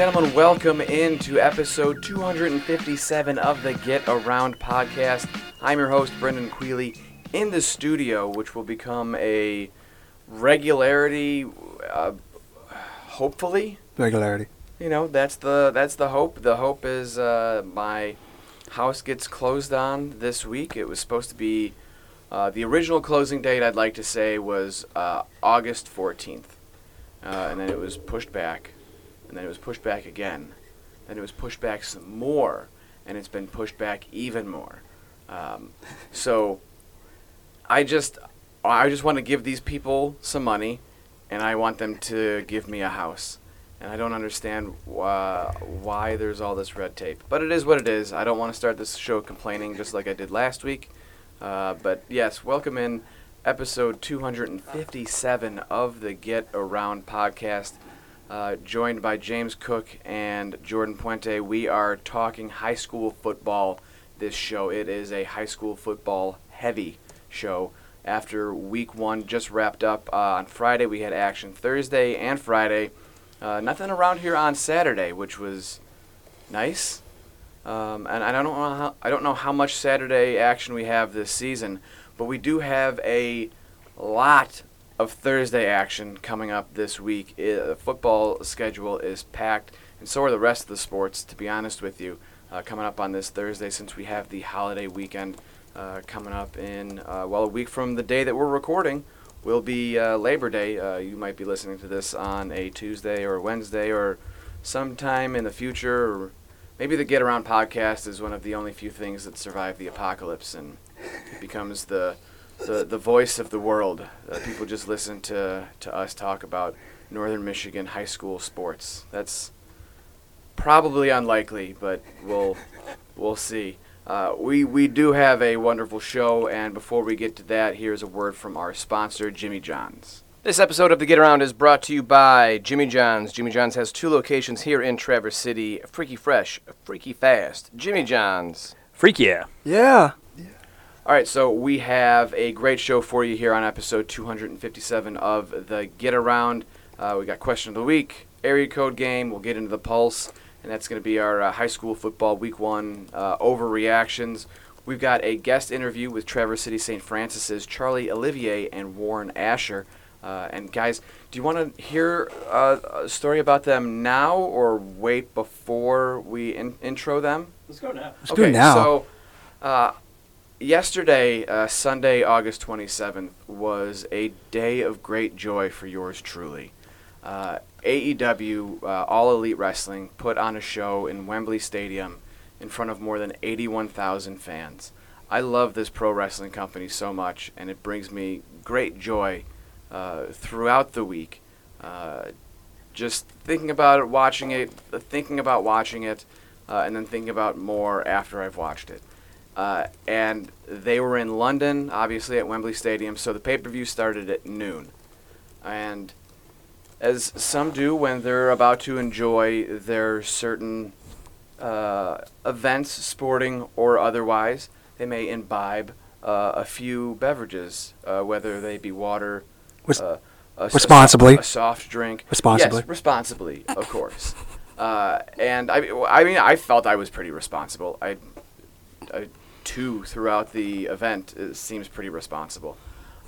Gentlemen, welcome into episode 257 of the Get Around podcast. I'm your host, Brendan Quealy, in the studio, which will become a regularity, uh, hopefully. Regularity. You know, that's the that's the hope. The hope is uh, my house gets closed on this week. It was supposed to be uh, the original closing date. I'd like to say was uh, August 14th, uh, and then it was pushed back, and then it was pushed back again, then it was pushed back some more, and it's been pushed back even more. Um, so, I just I just want to give these people some money, and I want them to give me a house and I don't understand why, why there's all this red tape. But it is what it is. I don't want to start this show complaining just like I did last week. Uh, but yes, welcome in episode 257 of the Get Around podcast, uh, joined by James Cook and Jordan Puente. We are talking high school football this show. It is a high school football heavy show. After week one just wrapped up uh, on Friday, we had action Thursday and Friday. Uh, nothing around here on Saturday, which was nice. Um, and I don't know how I don't know how much Saturday action we have this season, but we do have a lot of Thursday action coming up this week. The football schedule is packed, and so are the rest of the sports. To be honest with you, uh, coming up on this Thursday, since we have the holiday weekend uh, coming up in uh, well a week from the day that we're recording will be uh, Labor Day. Uh, you might be listening to this on a Tuesday or Wednesday or sometime in the future. Or maybe the Get Around podcast is one of the only few things that survive the apocalypse and becomes the the, the voice of the world. Uh, people just listen to, to us talk about Northern Michigan high school sports. That's probably unlikely, but we'll we'll see. Uh, we, we do have a wonderful show, and before we get to that, here's a word from our sponsor, Jimmy John's. This episode of The Get Around is brought to you by Jimmy John's. Jimmy John's has two locations here in Traverse City Freaky Fresh, Freaky Fast. Jimmy John's. Freak yeah. Yeah. All right, so we have a great show for you here on episode 257 of The Get Around. Uh, we got question of the week, area code game, we'll get into the pulse and that's going to be our uh, high school football week one uh, overreactions. We've got a guest interview with Traverse City St. Francis's Charlie Olivier and Warren Asher. Uh, and guys, do you want to hear uh, a story about them now or wait before we in- intro them? Let's go now. Let's okay, do it now. So, uh, yesterday, uh, Sunday, August 27th, was a day of great joy for yours truly. Uh, AEW, uh, All Elite Wrestling, put on a show in Wembley Stadium in front of more than 81,000 fans. I love this pro wrestling company so much, and it brings me great joy uh, throughout the week. Uh, just thinking about it, watching it, thinking about watching it, uh, and then thinking about more after I've watched it. Uh, and they were in London, obviously at Wembley Stadium, so the pay per view started at noon. And as some do when they're about to enjoy their certain uh, events, sporting or otherwise, they may imbibe uh, a few beverages, uh, whether they be water, uh, a responsibly. a soft drink, Responsibly. yes, responsibly, of course. Uh, and I, I mean, I felt I was pretty responsible. I, I two throughout the event it seems pretty responsible,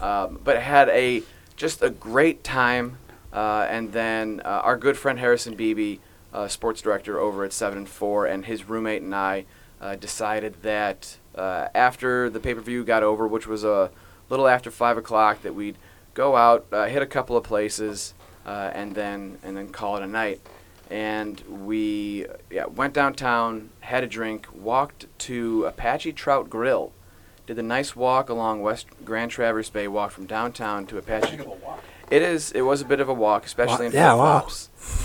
um, but had a just a great time. Uh, and then uh, our good friend Harrison Beebe, uh, sports director over at Seven and Four, and his roommate and I uh, decided that uh, after the pay per view got over, which was a little after five o'clock, that we'd go out, uh, hit a couple of places, and then and then call it a night. And we yeah, went downtown, had a drink, walked to Apache Trout Grill, did the nice walk along West Grand Traverse Bay, walked from downtown to Apache. It is. It was a bit of a walk, especially in yeah, wow.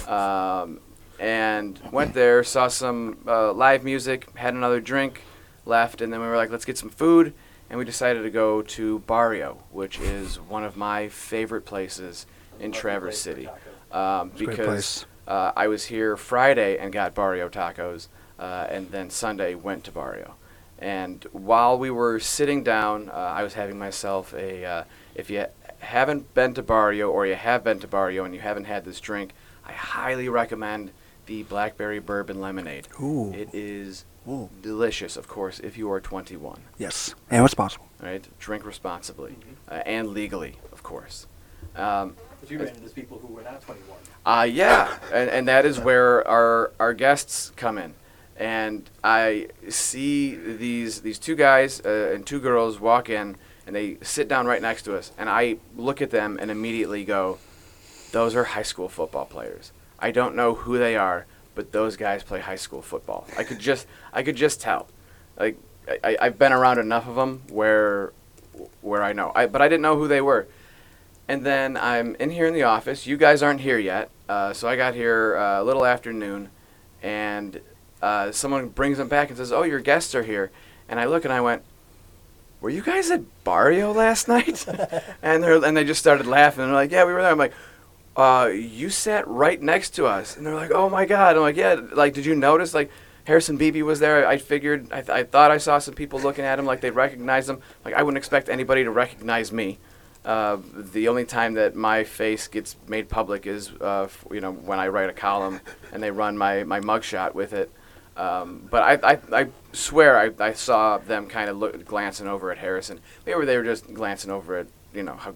Um, and went there, saw some uh, live music, had another drink, left, and then we were like, let's get some food, and we decided to go to Barrio, which is one of my favorite places in Traverse City, um, a great because place. Uh, I was here Friday and got Barrio tacos, uh, and then Sunday went to Barrio. And while we were sitting down, uh, I was having myself a. Uh, if you haven't been to Barrio or you have been to Barrio and you haven't had this drink, I highly recommend the blackberry bourbon lemonade. Ooh. It is Ooh. delicious, of course, if you are 21. Yes. And responsible. Right? Drink responsibly Mhm. uh, and legally, of course. Um, But you ran into people who were not 21. uh, yeah, and, and that is where our, our guests come in. And I see these these two guys uh, and two girls walk in, and they sit down right next to us. And I look at them and immediately go, "Those are high school football players. I don't know who they are, but those guys play high school football. I could just I could just tell. Like I, I've been around enough of them where where I know. I, but I didn't know who they were. And then I'm in here in the office. You guys aren't here yet, uh, so I got here uh, a little after noon, and uh, someone brings them back and says, "Oh, your guests are here." And I look and I went, "Were you guys at Barrio last night?" and they and they just started laughing. And they're like, "Yeah, we were there." I'm like, uh, "You sat right next to us," and they're like, "Oh my god!" I'm like, "Yeah." Like, did you notice? Like, Harrison Beebe was there. I figured, I, th- I thought I saw some people looking at him like they recognized him. Like, I wouldn't expect anybody to recognize me. Uh, the only time that my face gets made public is, uh, f- you know, when I write a column and they run my, my mugshot with it. Um, but I, I, I swear I, I saw them kind of look, glancing over at Harrison. They were, they were just glancing over at, you know, how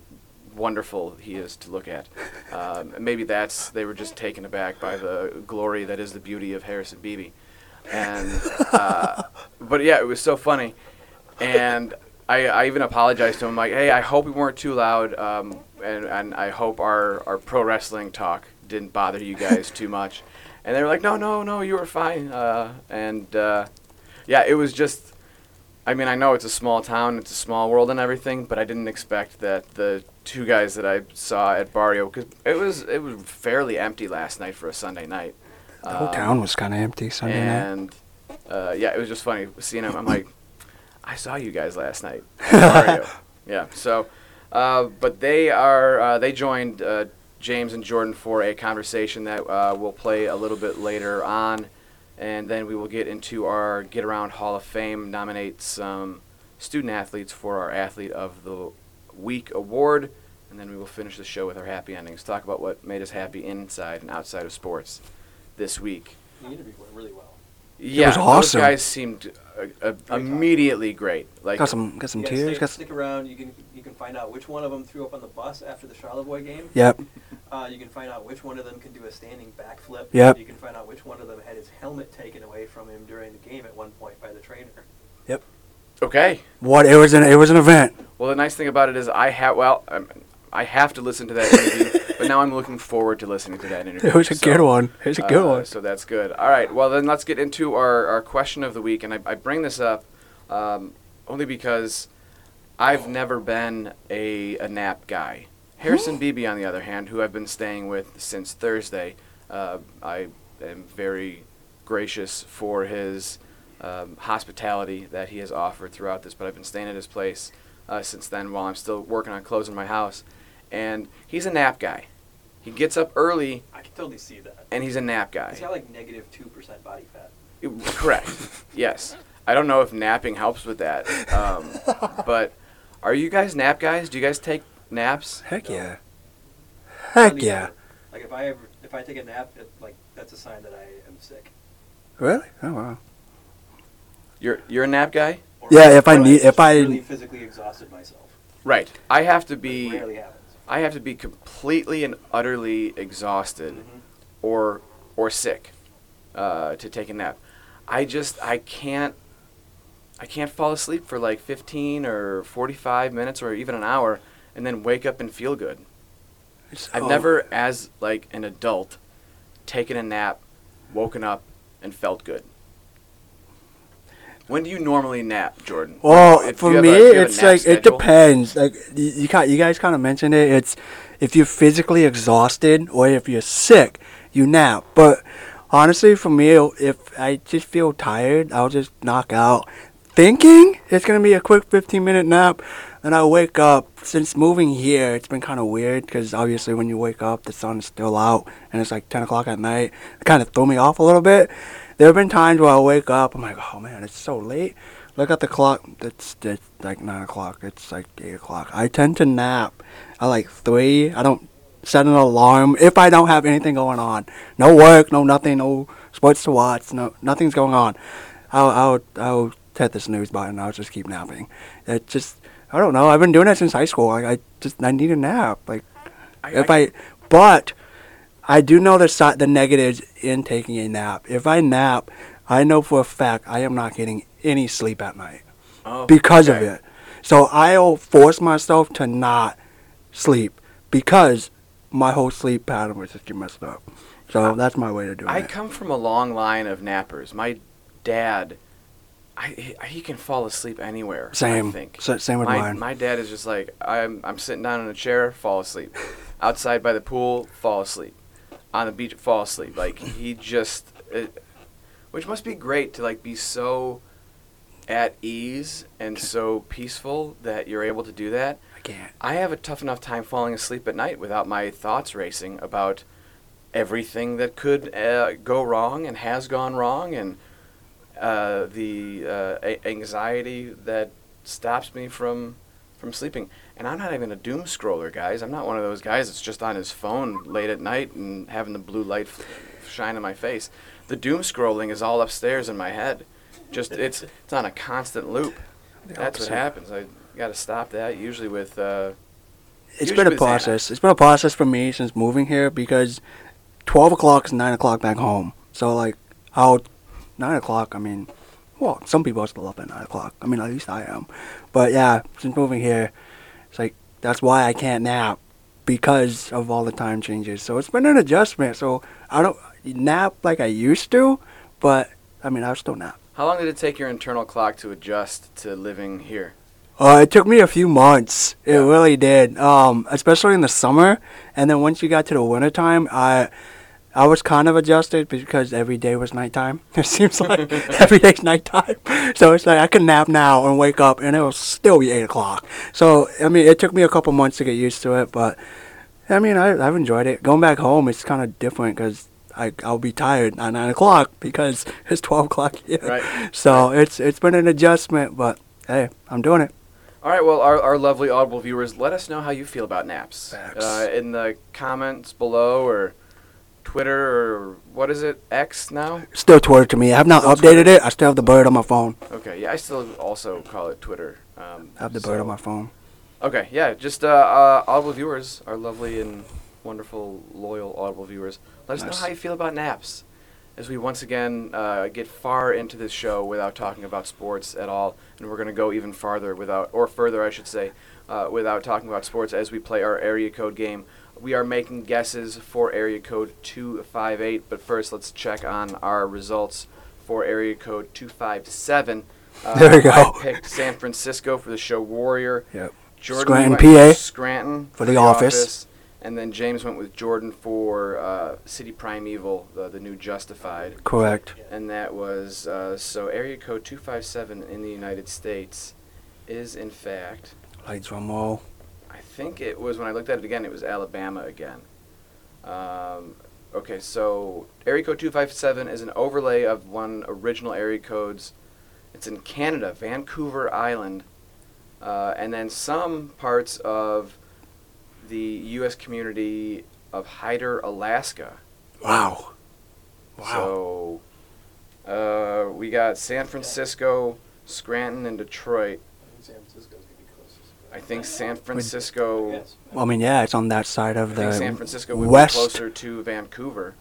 wonderful he is to look at. Um, maybe that's, they were just taken aback by the glory that is the beauty of Harrison Beebe. And, uh, but yeah, it was so funny. And I, I even apologized to him, like, hey, I hope we weren't too loud, um, and, and I hope our, our pro wrestling talk didn't bother you guys too much. And they were like, no, no, no, you were fine. Uh, and uh, yeah, it was just, I mean, I know it's a small town, it's a small world and everything, but I didn't expect that the two guys that I saw at Barrio, because it was, it was fairly empty last night for a Sunday night. The whole Um, town was kind of empty Sunday night. and uh, yeah, it was just funny seeing him. I'm like, I saw you guys last night. How are you? Yeah. So, uh, but they are uh, they joined uh, James and Jordan for a conversation that uh, we'll play a little bit later on, and then we will get into our Get Around Hall of Fame, nominate some student athletes for our Athlete of the Week award, and then we will finish the show with our happy endings. Talk about what made us happy inside and outside of sports this week. The interview went really well. Yeah, was awesome. those guys seemed uh, uh, immediately great. Like, got some got some Yeah, tears. Stick, Got some, stick around. You can you can find out which one of them threw up on the bus after the Charlevoix game. yep. Uh, you can find out which one of them can do a standing backflip. Yep. You can find out which one of them had his helmet taken away from him during the game at one point by the trainer. Yep. Okay. What? It was an it was an event. Well, the nice thing about it is I have well, um, I have to listen to that interview, but now I'm looking forward to listening to that interview. It was a So, good one. It was a good uh, one. So that's good. All right. Well, then let's get into our, our question of the week, and I, I bring this up um, only because I've never been a, a nap guy. Harrison Beebe, on the other hand, who I've been staying with since Thursday, uh, I am very gracious for his um, hospitality that he has offered throughout this. But I've been staying at his place uh, since then while I'm still working on closing my house. And he's a nap guy. He gets up early I can totally see that. and he's a nap guy. He's got like negative two percent body fat. Correct. yes. I don't know if napping helps with that. Um, but are you guys nap guys? Do you guys take naps? Heck No. yeah. Heck Hardly yeah. ever. Like if I ever if I take a nap, it, like that's a sign that I am sick. Really? Oh wow. You're you're a nap guy? Or Yeah, if I or need- just if I- really physically exhausted myself. Right. I have to It be rarely happens. I have to be completely and utterly exhausted Mhm. or or sick uh, to take a nap. I just I can't I can't fall asleep for like 15 or 45 minutes or even an hour and then wake up and feel good. It's- I've never, as like an adult, taken a nap, woken up, and felt good. When do you normally nap, Jordan? Well, If- for me, a- do you have a it's like it depends. Like you, you, you guys kind of mentioned it. It's if you're physically exhausted or if you're sick, you nap. But honestly, for me, if I just feel tired, I'll just knock out. Thinking it's gonna be a quick 15 minute nap, and I wake up. Since moving here, it's been kind of weird because obviously when you wake up, the sun's still out, and it's like 10 o'clock at night. It kind of threw me off a little bit. There have been times where I wake up, I'm like, oh man, it's so late. Look at the clock. It's, it's like nine o'clock. It's like eight o'clock. I tend to nap at like three. I don't set an alarm if I don't have anything going on. No work, no nothing, no sports to watch, no nothing's going on. I'll I'll I'll hit the snooze button. I'll just keep napping. It just I don't know. I've been doing it since high school. Like I just I need a nap. Like if I, but I do know the the negatives in taking a nap. If I nap, I know for a fact I am not getting any sleep at night oh, because okay. of it. So I'll force myself to not sleep because my whole sleep pattern was just get messed up. So that's my way to do I it. I come from a long line of nappers. My dad, I, he, he can fall asleep anywhere. I Same. think. S- same with my, mine. my dad is just like I'm. I'm sitting down in a chair, fall asleep. Outside by the pool, fall asleep. On the beach, fall asleep. Like he just, it, which must be great to like be so at ease and so peaceful that you're able to do that. I can't. I have a tough enough time falling asleep at night without my thoughts racing about everything that could uh, go wrong and has gone wrong and uh, the uh, a- anxiety that stops me from from sleeping. And I'm not even a doom scroller, guys. I'm not one of those guys that's just on his phone late at night and having the blue light f- shine in my face. The doom scrolling is all upstairs in my head. Just it's it's on a constant loop. That's what happens. I got to stop that. Usually with uh, It's Usually been a process. It's been a process for me since moving here because 12 o'clock is 9 o'clock back home. So, like, I'll, 9 o'clock, I mean, well, some people are still up at 9 o'clock. I mean, at least I am. But yeah, since moving here, it's like, that's why I can't nap because of all the time changes. So it's been an adjustment. So I don't nap like I used to, but I mean, I still nap. how long did it take your internal clock to adjust to living here? Uh, it took me a few months. It Yeah. really did. Um, especially in the summer, and then once you got to the wintertime, I, I was kind of adjusted because every day was nighttime. It seems like every day's nighttime. So it's like I can nap now and wake up, and it'll still be eight o'clock. So I mean, it took me a couple months to get used to it, but I mean, I, I've enjoyed it. Going back home, it's kind of different because. I, I'll be tired at nine o'clock because it's twelve o'clock here. Right. So it's it's been an adjustment, but hey, I'm doing it. All right, well, our, our lovely Audible viewers, let us know how you feel about naps. Naps. Uh, in the comments below or Twitter or what is it, X now? Still Twitter to me. I have not Still updated Twitter. it. I still have the bird on my phone. Okay, yeah, I still also call it Twitter. Um, I have the bird on my phone. Okay, yeah, just uh, uh, Audible viewers, our lovely and wonderful, loyal Audible viewers, let us Nice. know how you feel about naps. As we once again uh, get far into this show without talking about sports at all, and we're going to go even farther without, or further, I should say, uh, without talking about sports as we play our area code game. We are making guesses for area code 258, but first let's check on our results for area code 257. Uh, There we go. I picked San Francisco for the show Warrior. Yep. Jordan Scranton, PA, Scranton for The Office. and then James went with Jordan for uh, City Primeval, the, the new Justified, Correct. and that was uh, so area code two five seven in the United States is in fact Light drum roll. I think it was when I looked at it again it was Alabama again. Um, okay, so area code two five seven is an overlay of one original area codes. It's in Canada, Vancouver Island, uh, and then some parts of the U.S. community of Hyder, Alaska. Wow. Wow. So uh, we got San Francisco, Scranton, and Detroit. I think San Francisco's gonna be closest. I think San Francisco. Yes. I mean, yeah, it's on that side I of think the San Francisco would west, be closer to Vancouver.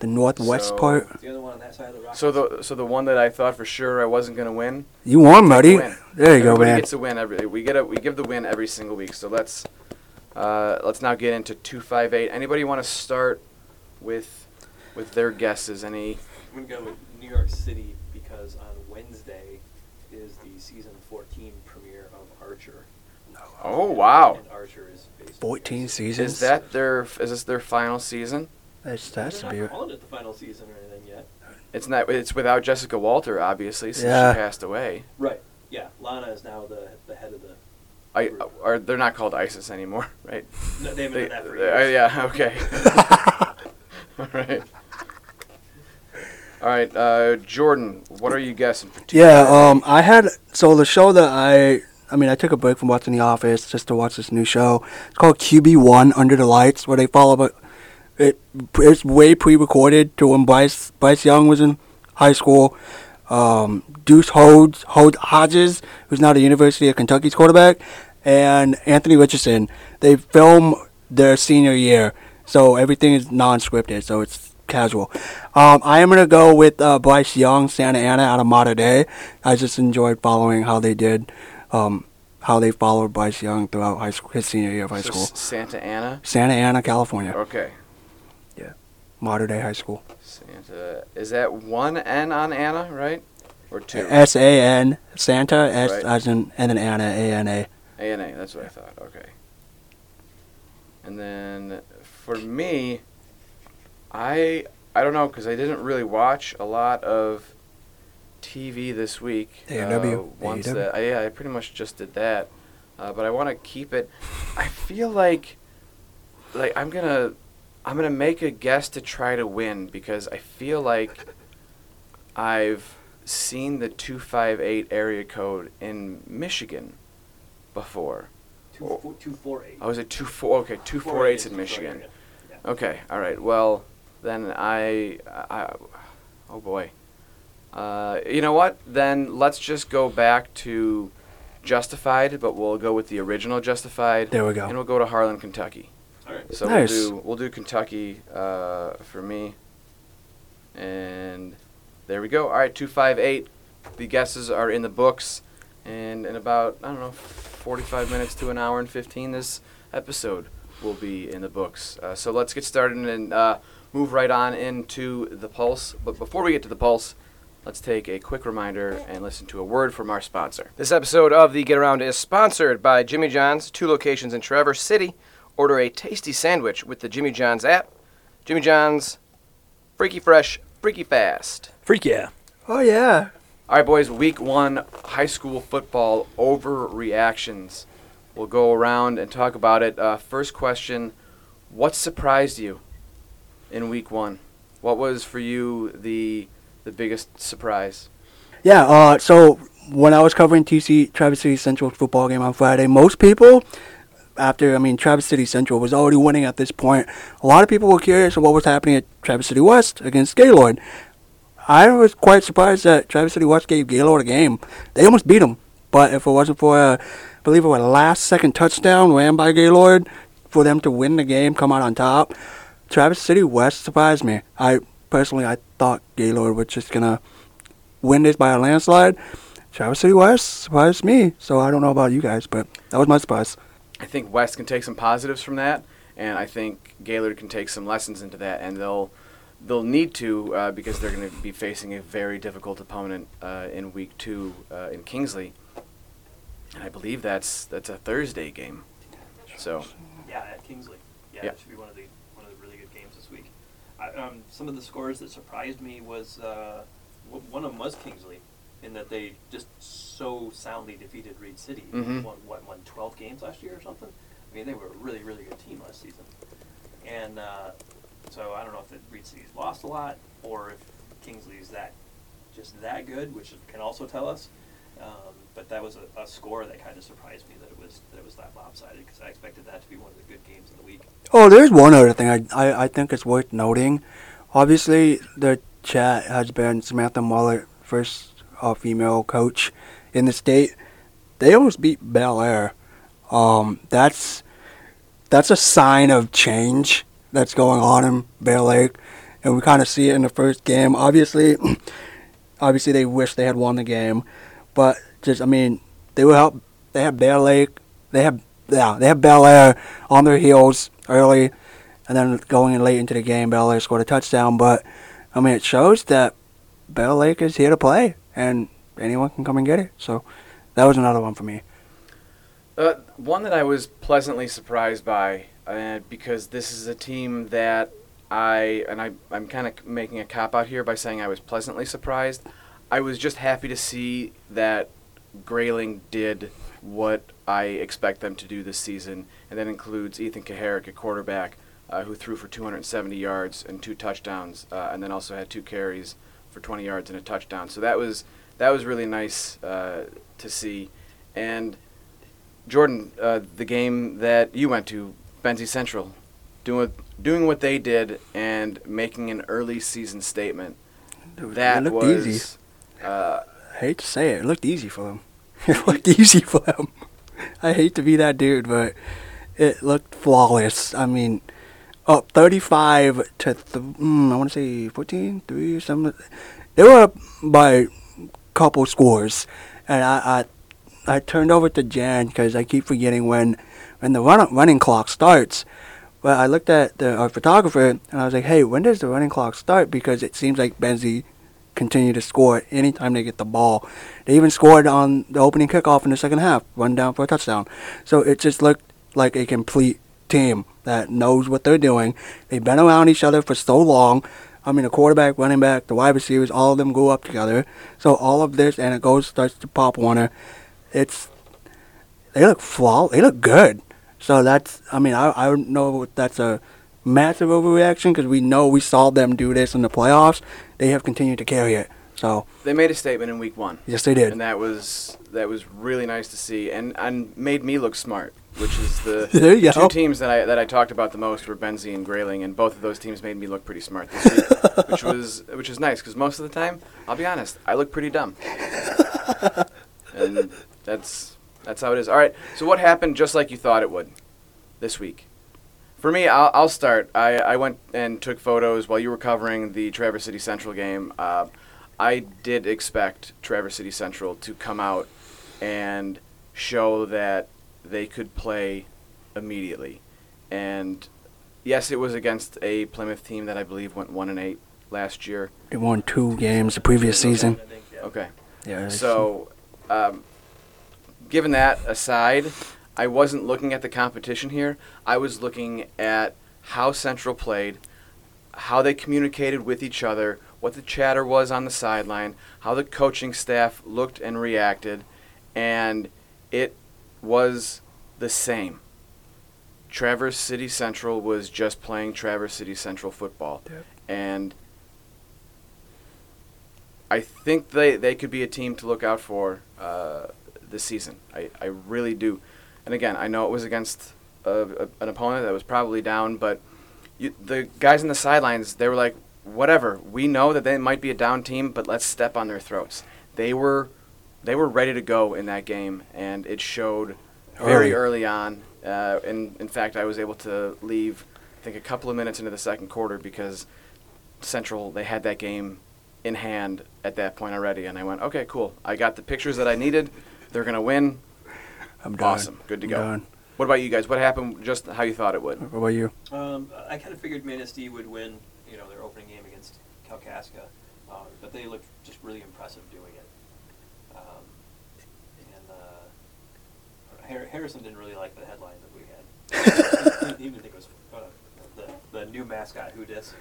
the northwest So- part. The other one on that side of the rock. So the so the one that I thought for sure I wasn't gonna win. You won, buddy. win. There you go, Everybody man. gets a win every. We get a we give the win every single week. So let's uh, let's now get into two five eight. Anybody want to start with with their guesses? Any? I'm gonna go with New York City because on Wednesday is the season 14 premiere of Archer. Oh wow! And Archer is based. 14 seasons. Is that their is this their final season? That's that's They're be not calling it the final season or anything yet. It's not. It's without Jessica Walter, obviously, since Yeah. she passed away. Right. Yeah. Lana is now the the head of the. I, or they're not called ISIS anymore, right? No, they've They- been that for uh, years. yeah. Okay. All right. All right, uh, Jordan. What are you guessing? For Yeah, um, I had so the show that I I mean, I took a break from watching The Office just to watch this new show. It's called QB One Under the Lights, where they follow. But it it's way pre-recorded to when Bryce Bryce Young was in high school. Um, Deuce Hodes, Hod Hodges, who's now the University of Kentucky's quarterback, and Anthony Richardson. They film their senior year, so everything is non-scripted, so it's casual. Um, I am gonna go with uh, Bryce Young, Santa Ana out of Mater Dei. I just enjoyed following how they did, um, how they followed Bryce Young throughout high school, his senior year of high So school. Santa Ana. Santa Ana, California, Okay. Yeah, Mater Dei High School. Santa. Is that one N on Anna, right? Or two? S A N Santa S Right. as in and then Anna A N A. A N A. That's what I thought. Okay. And then for me, I I don't know because I didn't really watch a lot of TV this week. AEW. Uh, once AEW. that, I, yeah, I pretty much just did that. Uh, but I want to keep it. I feel like, like I'm gonna, I'm gonna make a guess to try to win because I feel like I've seen the two five eight area code in Michigan before. Two, four, two, four, eight. Oh, is it two four? Okay, two four eights in Michigan. Okay, all right. Well, then I, I oh boy. Uh, you know what? Then let's just go back to Justified, but we'll go with the original Justified, There we go. and we'll go to Harlan, Kentucky. All right. So Nice. we'll do we'll do Kentucky uh, for me, and there we go. All right, two five eight. The guesses are in the books, and in about I don't know, forty five minutes to an hour and fifteen, this episode will be in the books. Uh, so let's get started and uh, move right on into the pulse. But before we get to the pulse. Let's take a quick reminder and listen to a word from our sponsor. This episode of The Get Around is sponsored by Jimmy John's, two locations in Traverse City. Order a tasty sandwich with the Jimmy John's app. Jimmy John's, freaky fresh, freaky fast. Freak yeah. Oh yeah. All right, boys. Week one, high school football overreactions. We'll go around and talk about it. Uh, first question: What surprised you in week one? What was for you the the biggest surprise? Yeah, uh, so when I was covering TC Travis City Central football game on Friday, most people, after I mean Travis City Central was already winning at this point, a lot of people were curious of what was happening at Travis City West against Gaylord. I was quite surprised that Travis City West gave Gaylord a game. They almost beat them, but if it wasn't for a, I believe it was a last second touchdown ran by Gaylord for them to win the game, come out on top, Travis City West surprised me. I personally I thought Gaylord was just gonna win this by a landslide. Travis City West surprised me, so I don't know about you guys, but that was my surprise. I think West can take some positives from that, and I think Gaylord can take some lessons into that, and they'll they'll need to uh, because they're going to be facing a very difficult opponent uh, in week two uh, in Kingsley, and I believe that's that's a Thursday game. So Yeah, at Kingsley. Yeah, Yeah. that should be one of the one of the really good games this week. I, um, some of the scores that surprised me was uh, w- one of them was Kingsley, in that they just so soundly defeated Reed City. Mhm. Won, what, won 12 games last year or something? I mean, they were a really, really good team last season. And uh, so I don't know if the Reed City's lost a lot or if Kingsley's that just that good, which can also tell us. Um, but that was a, a score that kind of surprised me that it was that it was that lopsided because I expected that to be one of the good games of the week. Oh, there's one other thing I, I, I think it's worth noting. Obviously, the chat has been Samantha Muller, first uh, female coach in the state. They almost beat Bellaire. Um, that's that's a sign of change that's going on in Bear Lake, and we kind of see it in the first game. Obviously, obviously they wish they had won the game, but just I mean they were help. They had Bear Lake. They have yeah they have Bellaire on their heels early, and then going in late into the game, Bellaire scored a touchdown. But I mean it shows that Bell Lake is here to play, and anyone can come and get it. So that was another one for me. Uh, one that I was pleasantly surprised by, uh, because this is a team that I and I I'm kind of making a cop out here by saying I was pleasantly surprised. I was just happy to see that Grayling did what I expect them to do this season, and that includes Ethan Kaharick, a quarterback, uh, who threw for 270 yards and two touchdowns, uh, and then also had two carries for 20 yards and a touchdown. So that was that was really nice uh, to see, and Jordan, uh, the game that you went to, Benzie Central, doing doing what they did and making an early season statement. Dude, That was. easy. Uh, I hate to say it, it looked easy for them. It looked easy for them. I hate to be that dude, but it looked flawless. I mean, up 35 to, th- mm, I want to say 14, 3 or something. They were up by a couple scores. And I, I, I turned over to Jan because I keep forgetting when, when the run, running clock starts. But I looked at the our photographer and I was like, hey, when does the running clock start? Because it seems like Benzie continue to score anytime they get the ball. They even scored on the opening kickoff in the second half, run down for a touchdown. So it just looked like a complete team that knows what they're doing. They've been around each other for so long. I mean, the quarterback, running back, the wide receivers, all of them grew up together. So all of this, and it goes starts to Pop Warner. It's they look flaw. They look good. So that's. I mean, I I don't know if that's a massive overreaction because we know we saw them do this in the playoffs. They have continued to carry it. So they made a statement in week one. yes, they did. and that was that was really nice to see, and and made me look smart, which is the two go. teams that I that I talked about the most were Benzie and Grayling, and both of those teams made me look pretty smart this week, which was which is nice because most of the time, I'll be honest, I look pretty dumb, and that's that's how it is. All right, so what happened just like you thought it would this week? For me, I'll, I'll start. I, I went and took photos while you were covering the Traverse City Central game. Uh, I did expect Traverse City Central to come out and show that they could play immediately. And yes, it was against a Plymouth team that I believe went one and eight last year. They won two games the previous season. I think, yeah. Okay. Yeah. So, um, given that aside, I wasn't looking at the competition here. I was looking at how Central played, how they communicated with each other, what the chatter was on the sideline, how the coaching staff looked and reacted, and it was the same. Traverse City Central was just playing Traverse City Central football. Yep. And I think they, they could be a team to look out for uh, this season. I, I really do. And again, I know it was against a, a, an opponent that was probably down, but you, the guys in the sidelines, they were like, whatever. We know that they might be a down team, but let's step on their throats. They were they were ready to go in that game, and it showed very Early. early on. Uh, and in fact, I was able to leave, I think, a couple of minutes into the second quarter because Central they had that game in hand at that point already, and I went, okay, cool. I got the pictures that I needed. They're gonna win. I'm done. Awesome. Good to I'm go. done. What about you guys? What happened? Just how you thought it would? What about you? Um, I kind of figured Manistee would win, you know, their opening game against Kalkaska, um, but they looked just really impressive doing it. Um, and uh, Har- Harrison didn't really like the headline that we had. he didn't think it was uh, the the new mascot who dis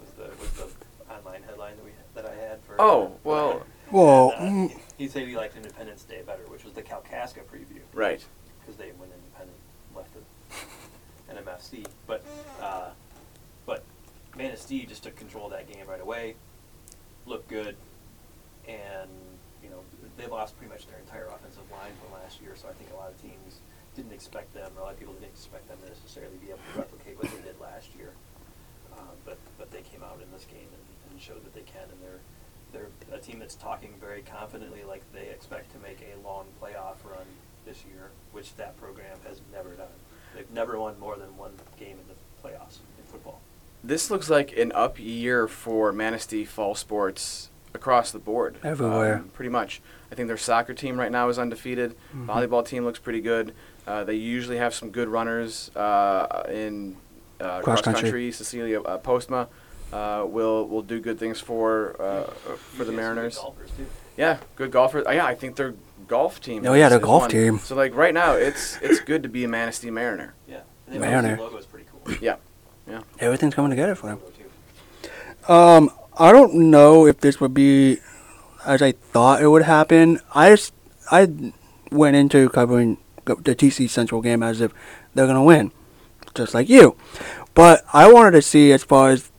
was the was the online headline that we that I had for. Oh, well, Well, And, uh, mm, he said he liked Independence Day better, which was the Kalkaska preview right. because they went independent, left the NMFC. But uh, but Manistee just took control of that game right away, looked good, and you know they lost pretty much their entire offensive line from last year. So I think a lot of teams didn't expect them, or a lot of people didn't expect them to necessarily be able to replicate what they did last year. Uh, but but they came out in this game and, and showed that they can, and they're they're a team that's talking very confidently, like they expect to make a long playoff run this year, which that program has never done. They've never won more than one game in the playoffs in football. This looks like an up year for Manistee Fall Sports across the board. Everywhere. Um, pretty much. I think their soccer team right now is undefeated. Mhm. Volleyball team looks pretty good. Uh, they usually have some good runners uh, in uh, Cross cross country. country. Cecilia uh, Postma uh, will will do good things for uh, for the Usually some good Mariners. Yeah, good golfers. Uh, yeah, I think their golf team. Oh, yeah, is- their is golf one. team. So like right now, it's it's good to be a Manistee Mariner. Yeah, and the Mariner. logo is pretty cool. Yeah, yeah. everything's coming together for them. Um, I don't know if this would be as I thought it would happen. I just, I went into covering the TC Central game as if they're gonna win, just like you. But I wanted to see as far as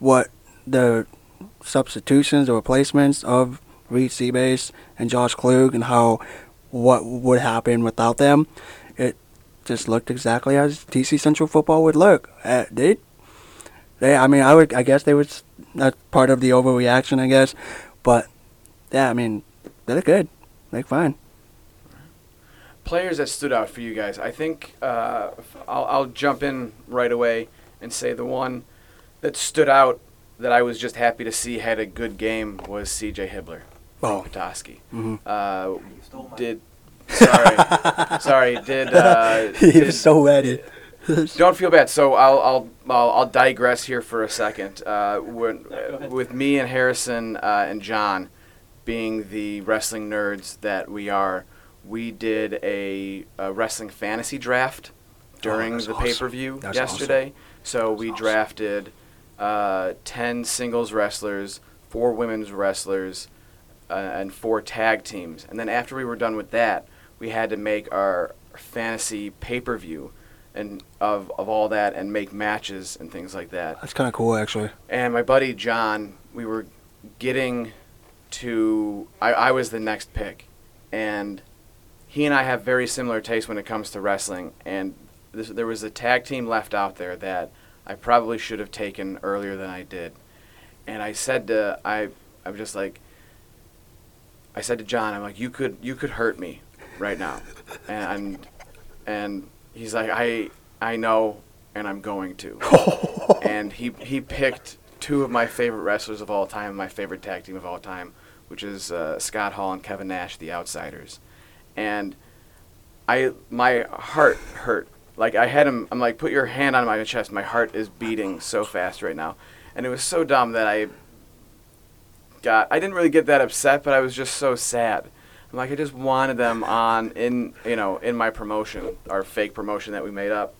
what the substitutions or replacements of Reed Seabase and Josh Klug and how what would happen without them, it just looked exactly as TC Central football would look. Uh, they, they, I mean, I would, I guess they was that's part of the overreaction, I guess, but yeah, I mean, they look good, they look fine. players that stood out for you guys. I think uh, I'll, I'll jump in right away and say the one that stood out that I was just happy to see had a good game was C.J. Hibbler Oh. Petoskey. Mhm. Uh, You stole mine. did sorry sorry did uh, he did- was so ready. don't feel bad. So I'll I'll I'll, I'll digress here for a second. Uh, when, go ahead. with me and Harrison uh, and John being the wrestling nerds that we are, we did a, a wrestling fantasy draft during Oh, the awesome. pay per view That's yesterday. So we awesome. drafted uh, ten singles wrestlers, four women's wrestlers, uh, and four tag teams. And then after we were done with that, we had to make our fantasy pay per view and of, of all that and make matches and things like that. That's kind of cool, actually. And my buddy John, we were getting to I, I was the next pick. And he and I have very similar tastes when it comes to wrestling and this, there was a tag team left out there that I probably should have taken earlier than I did. And I said to I I'm just like I said to John, I'm like, you could you could hurt me right now. And and he's like, I I know and I'm going to. and he he picked two of my favorite wrestlers of all time, my favorite tag team of all time, which is uh, Scott Hall and Kevin Nash, the Outsiders. And I my heart hurt. Like I had him. I'm like, put your hand on my chest. My heart is beating so fast right now, and it was so dumb that I got. I didn't really get that upset, but I was just so sad. I'm like, I just wanted them on in you know in my promotion, our fake promotion that we made up,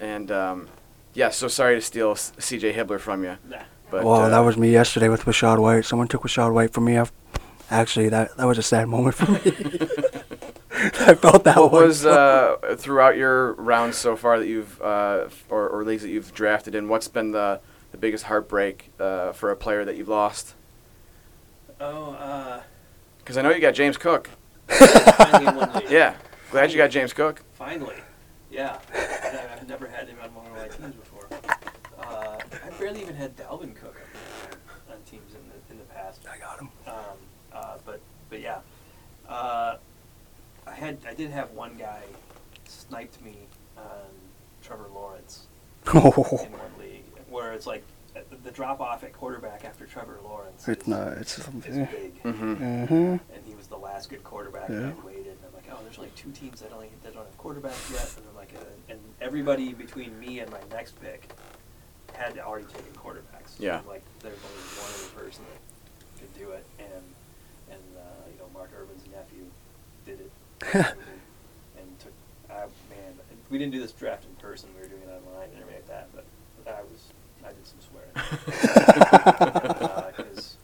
and um, yeah. So sorry to steal S- C.J. Hibbler from you, Nah. but well, uh, that was me yesterday with Rachaad White. Someone took Rachaad White from me. I've, actually, that that was a sad moment for me. I felt that What one. was uh, throughout your rounds so far that you've uh, or, or leagues that you've drafted in? What's been the, the biggest heartbreak uh, for a player that you've lost? Oh, uh, Because I know you got James Cook. finally in. Yeah, glad you got James Cook. Finally. Yeah. I- I've never had him on one of my teams before. Uh, I barely even had Dalvin Cook on, on teams in the, in the past. I got him. Um, uh, but but yeah, uh, I had I did have one guy sniped me on Trevor Lawrence in one league where it's like uh, the- the drop off at quarterback after Trevor Lawrence it's is, not. It's is something. big, Mm-hmm. Mm-hmm. and he was the last good quarterback. Yeah. And I waited, and I'm like, oh, there's only two teams that only that don't have quarterbacks yet, and I'm like, uh, and everybody between me and my next pick had already taken quarterbacks. So Yeah. I'm like there's only one other person that could do it, and and uh, you know Mark Urban's nephew did it, and, and took. Uh, man, we didn't do this draft in person. We were doing it online and everything like that. But I was I did some swearing. Because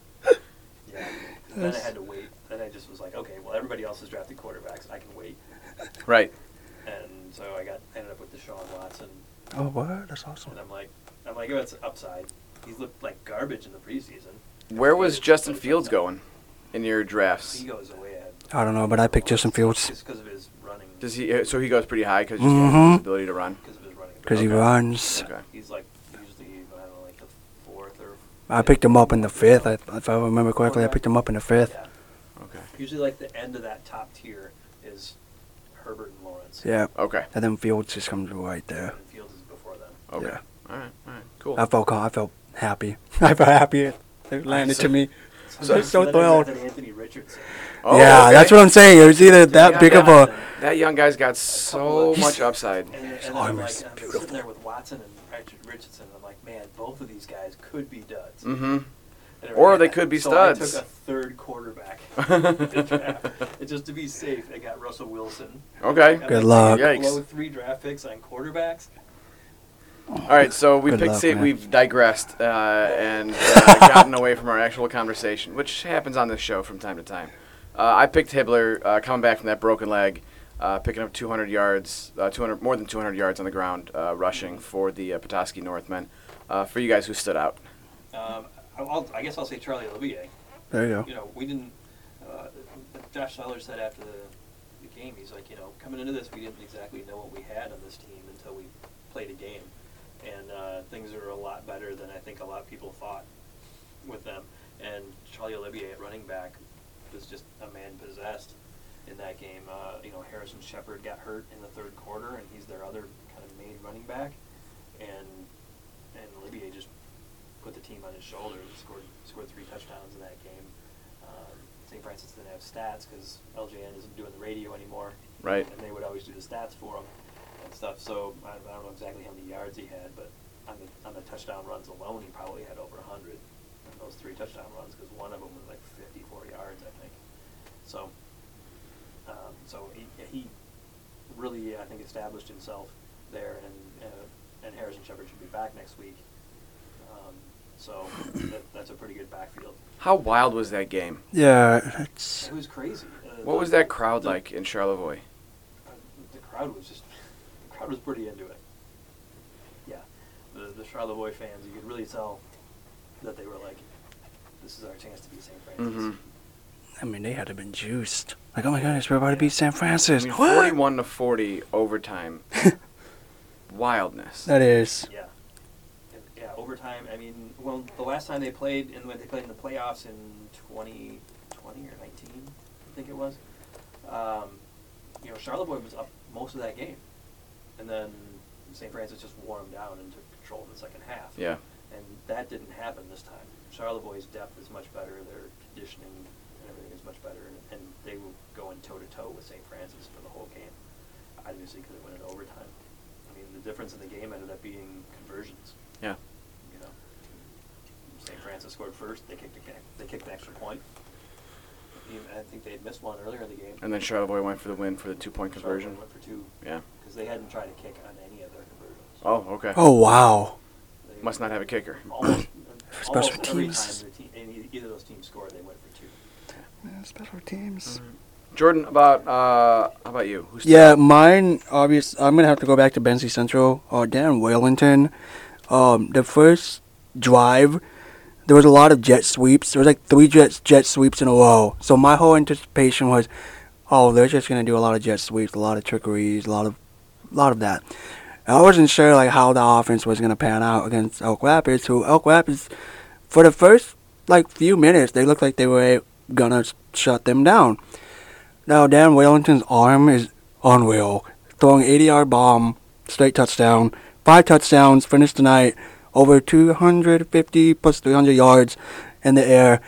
yeah, then I had to wait. Then I just was like, okay, well everybody else has drafted quarterbacks. I can wait, Right. and so I got ended up with Deshaun Watson, Oh, what? That's awesome. and I'm like, I'm like, oh, it's upside. He's looked like garbage in the preseason. Where was Justin Fields going in your drafts? He goes way ahead. I don't know, but I picked Justin Fields Just because of his running. Does he? uh, So he goes pretty high because Mhm. his ability to run. Because of his running. because he Okay. runs. Okay. He's like usually I don't know like the fourth or. I picked him up in the fifth. I, if I remember correctly, I picked him up in the fifth. Yeah. Okay. Usually like the end of that top tier is Herbert and Lawrence. Yeah. Okay. And then Fields just comes right there. And Fields is before them. Okay. Yeah. All right. All right. Cool. I felt calm. I felt happy. I felt happy. It it landed to me. So, so then I thrilled. drafted Anthony Richardson. Oh, yeah, okay. that's what I'm saying. It was either that Yeah, big of a. That young guy's got so much upside. And, and His then arm I'm like, I'm beautiful. sitting there with Watson and Richard Richardson. And I'm like, man, both of these guys could be duds. Mm-hmm. Or they could be so studs. I took a third quarterback. in the draft. And just to be safe, I got Russell Wilson. Okay. Good like, luck. Yikes. Below three draft picks on quarterbacks. All right, so we picked. Luck, say, we've digressed uh, and uh, gotten away from our actual conversation, which happens on this show from time to time. Uh, I picked Hibbler uh, coming back from that broken leg, uh, picking up 200 yards, uh, 200 more than 200 yards on the ground, uh, rushing for the uh, Petoskey Northmen. Uh, for you guys who stood out, Um, I'll, I guess I'll say Charlie Olivier. There you go. You know, we didn't. Uh, Josh Seiler said after the the game, he's like, you know, coming into this, we didn't exactly know what we had on this team until we played a game, and uh, things are a lot better than I think a lot of people thought with them. And Charlie Olivier at running back was just a man possessed in that game. Uh, you know, Harrison Shepard got hurt in the third quarter, and he's their other kind of main running back, and and Olivier just put the team on his shoulders. Scored scored three touchdowns in that game. Um, St. Francis didn't have stats because LJN isn't doing the radio anymore. Right. And they would always do the stats for him and stuff. So I, I don't know exactly how many yards he had, but on the on the touchdown runs alone, he probably had over 100 on those three touchdown runs because one of them was like 54 yards, I think. So, um, so he, he really, I think, established himself there, and uh, and Harrison Shepard should be back next week. Um, so that, that's a pretty good backfield. How wild was that game? Yeah, it's It was crazy. Uh, What the- was that crowd the- like in Charlevoix? uh, the crowd was just the crowd was pretty into it. Yeah, the the Charlevoix fans, you could really tell that they were like, "This is our chance to beat St. Francis." Mm-hmm. I mean, they had to have been juiced. Like, oh my goodness, we're about to beat San Francis. I mean, What? 41 to 40 overtime. Wildness. That is. Yeah. And, yeah, overtime. I mean, well, the last time they played, and when they played in the playoffs in 2020 or 19, I think it was. Um, you know, Charlevoix was up most of that game, and then St. Francis just wore them down and took control in the second half. Yeah. And that didn't happen this time. Charlevoix's depth is much better. Their conditioning and everything is much better, and, and they were going toe to toe with St. Francis for the whole game. Obviously, because it went in overtime. I mean, the difference in the game ended up being conversions. Yeah. You know, St. Francis scored first. They kicked a, they kicked an extra point. Even- I think they had missed one earlier in the game. And then Charlevoix went for the win for the two point conversion. went for two Yeah. because they hadn't tried to kick on any of their conversions. Oh, okay. Oh wow. They- Must not have a kicker. Almost, Special almost every teams. time team, any, either of those teams scored, they went for two. Yeah, special teams. Jordan, about uh, how about you? Who's Yeah, mine. Obvious. I'm gonna have to go back to Benzie Central. Uh, Dan Wellington. Um, the first drive, there was a lot of jet sweeps. There was like three jet jet sweeps in a row. So my whole anticipation was, oh, they're just gonna do a lot of jet sweeps, a lot of trickeries, a lot of, a lot of that. And I wasn't sure like how the offense was gonna pan out against Elk Rapids. Who Elk Rapids, for the first like few minutes, they looked like they were gonna shut them down. Now Dan Wellington's arm is unreal. Throwing 80 yard bomb, straight touchdown, five touchdowns, finished tonight over 250 plus 300 yards in the air.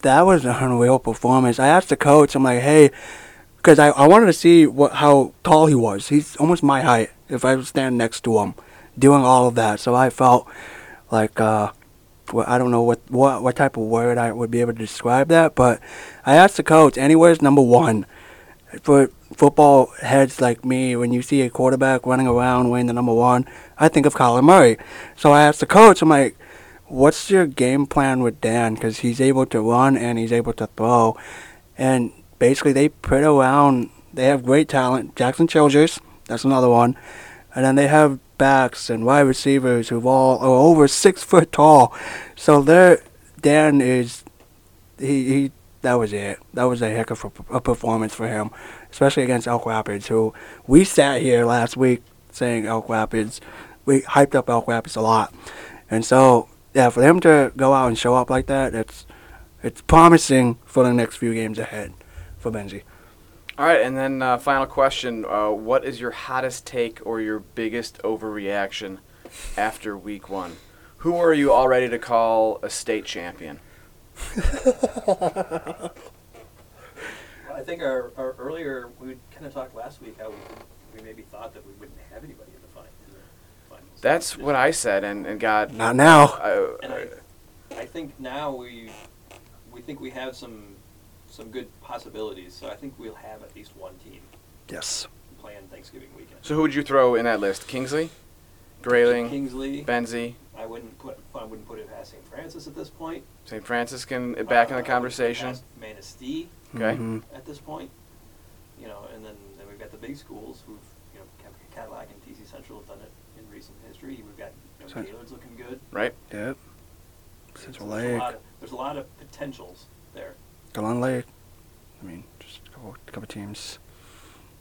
That was an unreal performance. I asked the coach, I'm like, hey, because I, I wanted to see what how tall he was. He's almost my height if I standing next to him, doing all of that. So I felt like uh, I don't know what, what what type of word I would be able to describe that, but I asked the coach, anywhere's number one for football heads like me, when you see a quarterback running around wearing the number one, I think of Kyler Murray. So I asked the coach, I'm like, what's your game plan with Dan? Because he's able to run and he's able to throw. And basically, they put around, they have great talent. Jackson Childers, that's another one. And then they have backs and wide receivers who all are over six foot tall. So there, Dan is, he, he that was it. That was a heck of a, a performance for him, especially against Elk Rapids, who we sat here last week saying Elk Rapids. We hyped up Elk Rapids a lot, and so yeah, for them to go out and show up like that, it's it's promising for the next few games ahead for Benzie. All right, and then uh, final question: uh, What is your hottest take or your biggest overreaction after Week One? Who are you all ready to call a state champion? Well, I think our, our earlier we kind of talked last week how we, we maybe thought that we wouldn't have anybody in the fin- in the finals. That's what I said, and, and got. Not now. Uh, And I, I think now we we think we have some some good possibilities. So I think we'll have at least one team Yes. playing Thanksgiving weekend. so who would you throw in that list? Kingsley, Grayling, Kingsley. Benzie, I wouldn't put I wouldn't put it past St. Francis at this point. St. Francis can back in Uh, the conversation. I would put it past Manistee Okay. Mhm. at this point. You know, and then, then we've got the big schools who've you know Cap- Cadillac and TC Central have done it in recent history. We've got you know, Cent- Gaylord's looking good. Right. Yep. So Central there's a Lake, lot of, there's a lot of potentials there. Glen Lake. I mean, just a couple, couple teams.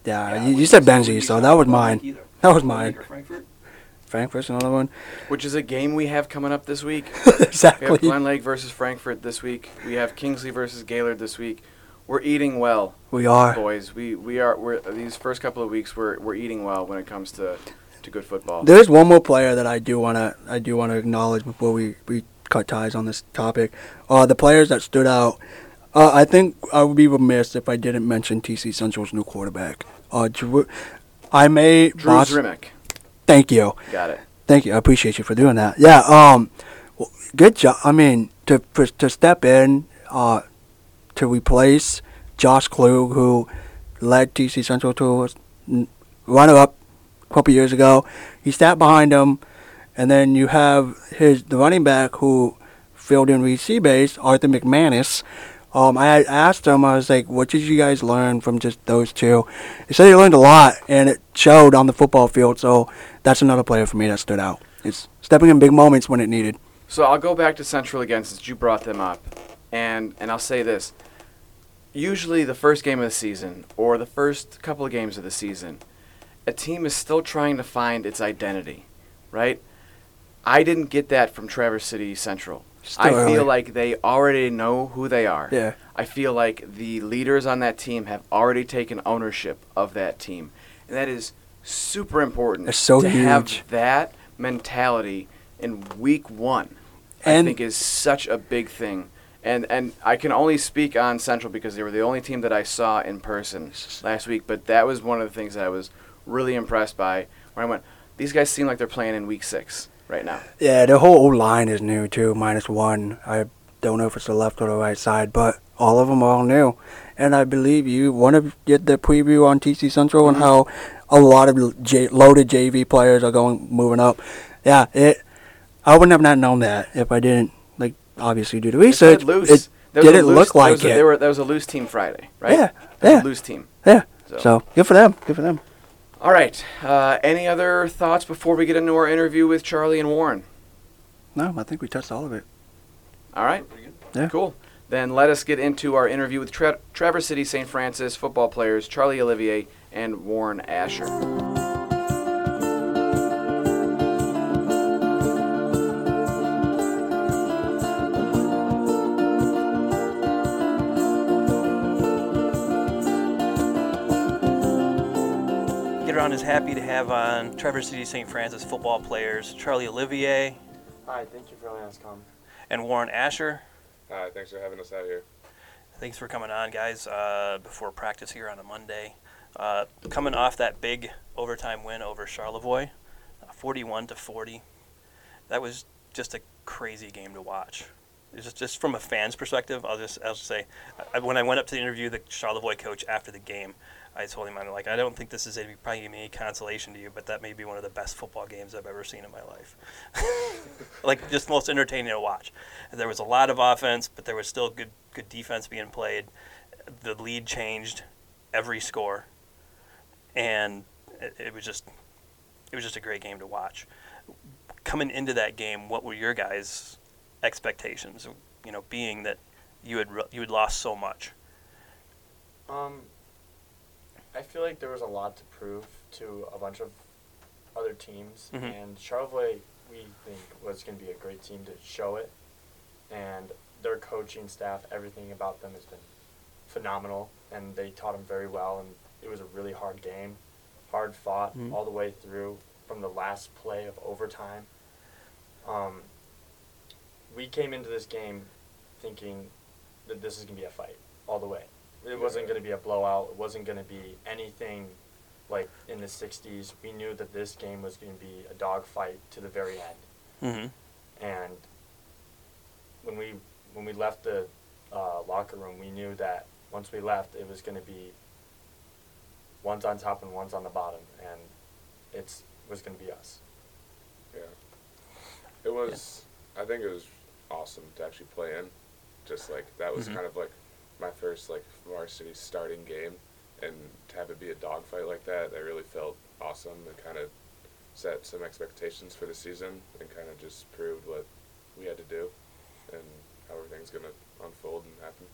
Yeah, Yeah, you, you said Benzie, so that was mine. That was mine. Frankfort. Frankfort's another one. Which is a game we have coming up this week. We have exactly. Glen Lake versus Frankfort this week. We have Kingsley versus Gaylord this week. We're eating well, We are. boys. We we are. We're these first couple of weeks. We're we're eating well when it comes to to good football. There's one more player that I do wanna I do wanna acknowledge before we, we cut ties on this topic. Uh, the players that stood out. Uh, I think I would be remiss if I didn't mention TC Central's new quarterback. Uh, Drew, I may Drew boss- Zrimick. Thank you. Got it. Thank you. I appreciate you for doing that. Yeah. Um, good job. I mean, to for, to step in, uh, to replace Josh Klug, who led TC Central to a n- runner-up a couple years ago. He sat behind him, and then you have his the running back who filled in Reed Seabase, Arthur McManus. Um, I asked him, I was like, what did you guys learn from just those two? They said they learned a lot, and it showed on the football field, so that's another player for me that stood out. It's stepping in big moments when it needed. So I'll go back to Central again since you brought them up, and and I'll say this: usually the first game of the season or the first couple of games of the season, a team is still trying to find its identity, right? I didn't get that from Traverse City Central. I early. feel like they already know who they are. Yeah. I feel like the leaders on that team have already taken ownership of that team, and that is super important. It's so to have that mentality in week one. I And- think is such a big thing. And and I can only speak on Central because they were the only team that I saw in person last week. But that was one of the things that I was really impressed by. When I went, these guys seem like they're playing in week six right now. Yeah, the whole line is new too, minus one. I don't know if it's the left or the right side, but all of them are all new. And I believe you want to get the preview on TC Central and Mhm. how a lot of J- loaded JV players are going moving up. Yeah, it. I wouldn't have not known that if I didn't like obviously do the research. played loose. It There a didn't loose- look there like was a, it. They were, that was a loose team Friday, right? Yeah, yeah. a loose team. yeah. So. So good for them. Good for them. All right. Uh, any other thoughts before we get into our interview with Charlie and Warren? No, I think we touched all of it. All right. Yeah. Cool. Then let us get into our interview with Tra- Traverse City St. Francis football players Charlie Olivier and Warren Asher. Get Around is happy to have on Traverse City St. Francis football players Charlie Olivier Hi, thank you for letting us come. and Warren Asher. Hi, thanks for having us out here. Thanks for coming on, guys, uh, before practice here on a Monday. Uh, coming off that big overtime win over Charlevoix, uh, 41 to 40. That was just a crazy game to watch. Just, just from a fan's perspective, I'll just, I'll just say, I, when I went up to interview the Charlevoix coach after the game, I told him, I'm like, I don't think this is any, probably any consolation to you, but that may be one of the best football games I've ever seen in my life. like, just most entertaining to watch. There was a lot of offense, but there was still good, good defense being played. The lead changed every score, and it, it was just, it was just a great game to watch. Coming into that game, what were your guys' expectations? You know, being that you had you had lost so much. Um, I feel like there was a lot to prove to a bunch of other teams, Mhm. and Charlevoix, we think, was going to be a great team to show it. And their coaching staff, everything about them has been phenomenal, and they taught them very well. And it was a really hard game, hard fought Mhm. all the way through from the last play of overtime. Um, we came into this game thinking that this is going to be a fight all the way. It wasn't going to be a blowout. It wasn't going to be anything like in the 60s. We knew that this game was going to be a dogfight to the very end. Mm-hmm. And when we when we left the uh, locker room, we knew that once we left, it was going to be one's on top and one's on the bottom, and it's was going to be us. Yeah. It was, I think it was awesome to actually play in. Just like, that was Mhm. kind of like my first like varsity starting game. And to have it be a dogfight like that, that really felt awesome and kind of set some expectations for the season and kind of just proved what we had to do and how everything's going to unfold and happen.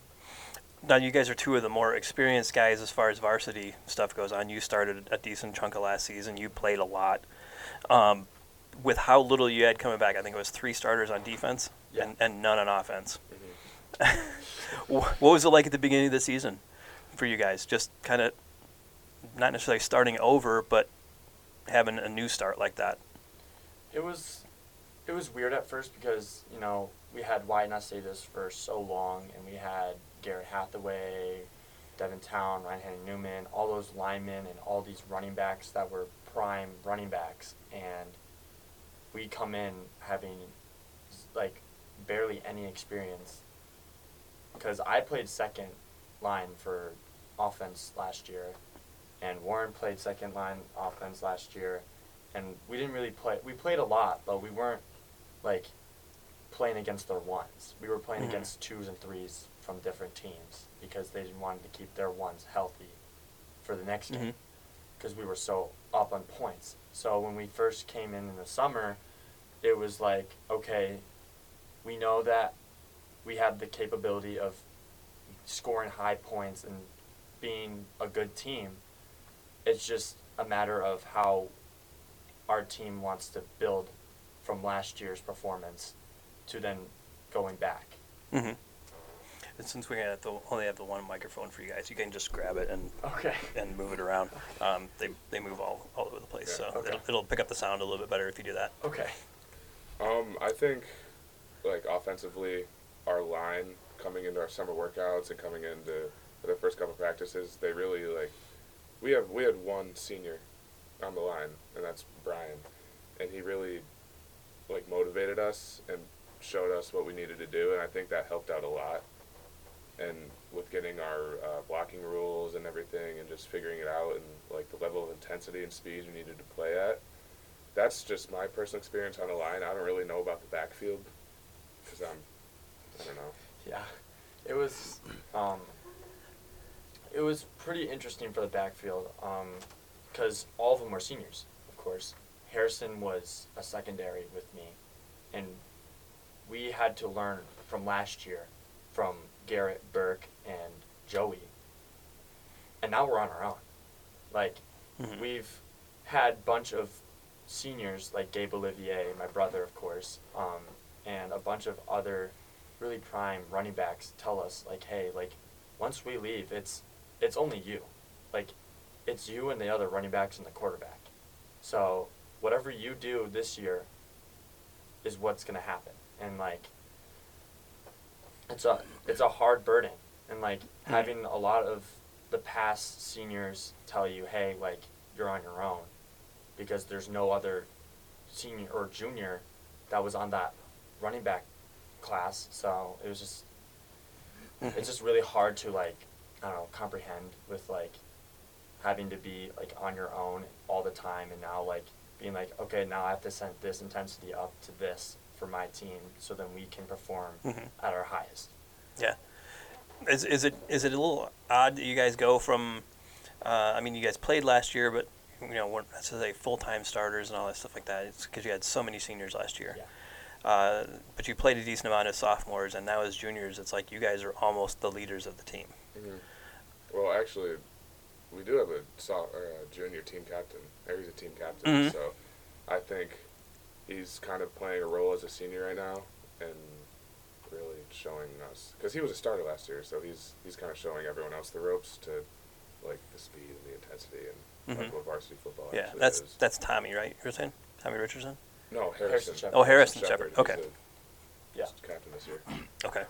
Mm-hmm. now you guys are two of the more experienced guys as far as varsity stuff goes on. You started a decent chunk of last season. You played a lot. Um, with how little you had coming back, I think it was three starters on defense Yeah. and, and none on offense. Wh- what was it like at the beginning of the season for you guys? Just kind of not necessarily starting over, but having a new start like that. It was it was weird at first because you know we had Wyatt this for so long, and we had Garrett Hathaway, Devin Town, Ryan Henry Newman, all those linemen, and all these running backs that were prime running backs, and we come in having like barely any experience because I played second line for offense last year, and Warren played second line offense last year, and we didn't really play. We played a lot, but we weren't like playing against their ones. We were playing Mhm. against twos and threes from different teams because they wanted to keep their ones healthy for the next game Mhm. because we were so up on points. So when we first came in in the summer, it was like, okay, we know that we have the capability of scoring high points and being a good team. It's just a matter of how our team wants to build from last year's performance to then going back. Mm-hmm. And since we have the, only have the one microphone for you guys, you can just grab it and Okay. and move it around. Um, they, they move all, all over the place, Yeah, so okay. it'll, it'll pick up the sound a little bit better if you do that. Okay. Um, I think, like offensively, our line coming into our summer workouts and coming into the first couple practices, they really like. We have we had one senior on the line, and that's Brian, and he really like motivated us and showed us what we needed to do, and I think that helped out a lot. And with getting our uh, blocking rules and everything, and just figuring it out, and like the level of intensity and speed we needed to play at, that's just my personal experience on the line. I don't really know about the backfield because I'm, I don't know. Yeah, it was um, it was pretty interesting for the backfield because all of them were seniors, of course. Harrison was a secondary with me, and we had to learn from last year from Garrett Burke and Joey, and now we're on our own. Like Mhm. we've had a bunch of seniors like Gabe Olivier, my brother, of course, um, and a bunch of other really prime running backs tell us like, hey, like once we leave, it's it's only you, like it's you and the other running backs and the quarterback. So whatever you do this year is what's gonna happen, and like it's a it's a hard burden, and like hmm. having a lot of the past seniors tell you, hey, like you're on your own, because there's no other senior or junior that was on that running back class. So it was just it's just really hard to like I don't know comprehend with like having to be like on your own all the time and now like being like okay now I have to send this intensity up to this for my team so then we can perform Mhm. at our highest. Yeah. Is, is it is it a little odd that you guys go from? Uh, I mean, you guys played last year, but you know, weren't necessarily full time starters and all that stuff like that. It's because you had so many seniors last year. Yeah. Uh, but you played a decent amount as sophomores, and now as juniors, it's like you guys are almost the leaders of the team. Well, actually, we do have a, so, a junior team captain. He's a team captain, Mhm. so I think he's kind of playing a role as a senior right now and really showing us because he was a starter last year, so he's he's kind of showing everyone else the ropes to like the speed and the intensity and like Mhm. what varsity football Yeah, that's is. that's Tommy, right? You're saying Tommy Richardson? No Harrison Harrison. Shepherd. Oh, Harrison Shepherd, He's okay. the Yeah. captain this year. Okay.